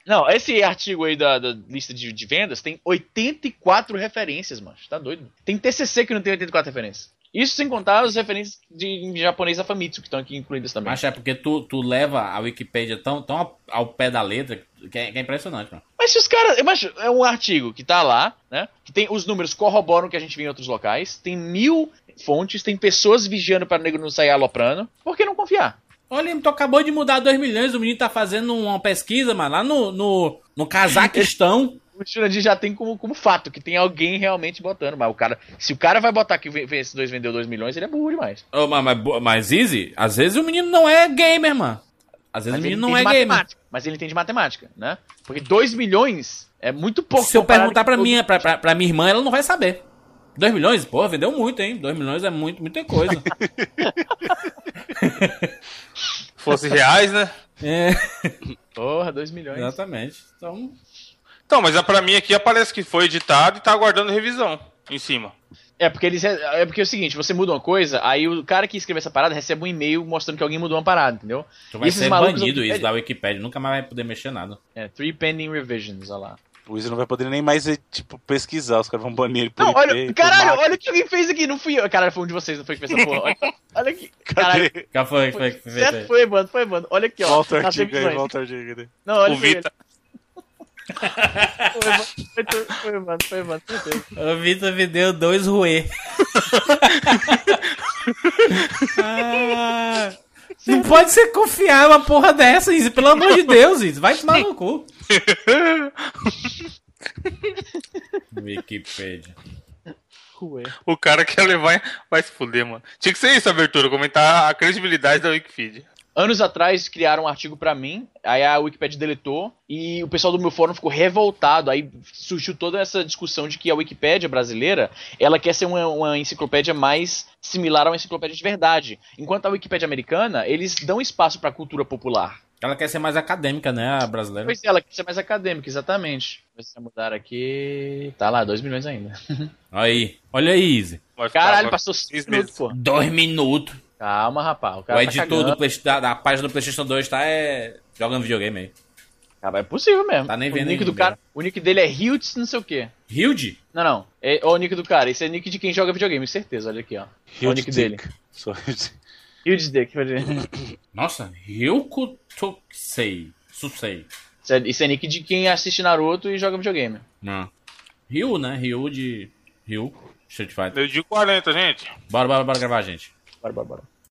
Não, esse artigo aí da, da lista de, de vendas tem 84 referências, mano. Tá doido? Tem TCC que não tem 84 referências. Isso sem contar as referências de, em japonês da Famitsu, que estão aqui incluídas também. Mas é porque tu, tu leva a Wikipédia tão, tão ao, ao pé da letra que é, que é impressionante, mano. Mas se os caras. Mas é um artigo que tá lá, né? Que tem os números corroboram que a gente viu em outros locais. Tem mil fontes, tem pessoas vigiando para o nego não sair aloprando. Por que não confiar? Olha, tu acabou de mudar 2 milhões, o menino tá fazendo uma pesquisa, mano, lá no, no, no Cazaquistão. [laughs] O Jurandir já tem como, como fato que tem alguém realmente botando. Mas o cara. Se o cara vai botar que esses dois vendeu 2 milhões, ele é burro demais. Ô, mas, mas, mas, Easy, às vezes o menino não é gamer, mano. Às vezes Mas o menino não é gamer. Mas ele entende matemática, né? Porque 2 milhões é muito pouco. Se eu perguntar pra todo- minha, pra, pra, pra minha irmã, ela não vai saber. 2 milhões? Pô, vendeu muito, hein? 2 milhões é muito, muita coisa. [laughs] [laughs] Fosse reais, né? é, Porra, 2 milhões. exatamente. Então, Então, mas é pra mim aqui aparece que foi editado e tá aguardando revisão em cima. É porque eles é porque é o seguinte, você muda uma coisa, aí o cara que escreveu essa parada recebe um e-mail mostrando que alguém mudou uma parada, entendeu? tu vai ser malucos banido isso da Wikipedia. Nunca mais vai poder mexer nada. É, three pending revisions, olha lá. O Izzy não vai poder nem mais, tipo, pesquisar. Os caras vão banir ele por Não, IP, olha, por caralho, olha o que alguém fez aqui, não fui eu. Caralho, foi um de vocês, não foi que fez essa porra. Olha, olha aqui. [laughs] Caralho, Cadê? Foi, foi, foi, foi, certo, foi, mano, foi, mano. Olha aqui, ó. Volta o nas artigo aí, volta o artigo aí. Não, olha O pra ele. Foi, mano, foi, mano, foi, mano, certeza. O Vitor vendeu dois ruê. Ah, não pode ser confiar uma porra dessa, Izzy. Pelo amor de Deus, Izzy. Vai tomar no cu. Wikipedia. O cara quer levar. Vai se fuder, mano. Tinha que ser isso a abertura, comentar a credibilidade da Wikipedia. Anos atrás criaram um artigo pra mim, aí a Wikipedia deletou e o pessoal do meu fórum ficou revoltado. Aí surgiu toda essa discussão de que a Wikipédia brasileira ela quer ser uma, uma enciclopédia mais similar a uma enciclopédia de verdade, enquanto a Wikipédia americana eles dão espaço pra cultura popular. Ela quer ser mais acadêmica, né, a brasileira? Pois é, ela quer ser mais acadêmica, exatamente. Se eu mudar aqui, tá lá, 2 milhões ainda. [laughs] Aí. Olha aí, Izzy. Vai Caralho, passou seis 5 minutos, pô. Dois minutos. Calma, rapaz. O O cara tá editor cagando. do Play- da, da página do PlayStation 2 tá é, jogando videogame aí. Cara, é possível mesmo. Tá nem o vendo nick aí, do cara, O nick dele é Hiltz não sei o quê. Hilde? Não, não. É, ó, o nick do cara. Esse é nick de quem joga videogame, certeza. Olha aqui, ó. Olha o nick dele. Só- Hiltz Dick. pode ver. Nossa, Ryuko Tokusei. Susei. Isso é, isso é nick de quem assiste Naruto e joga videogame. Não. Ryu, né? Ryu de. Ryu. Street Fighter. Meio de 40, gente. Bora, bora, bora gravar, gente. Bora, bora, bora.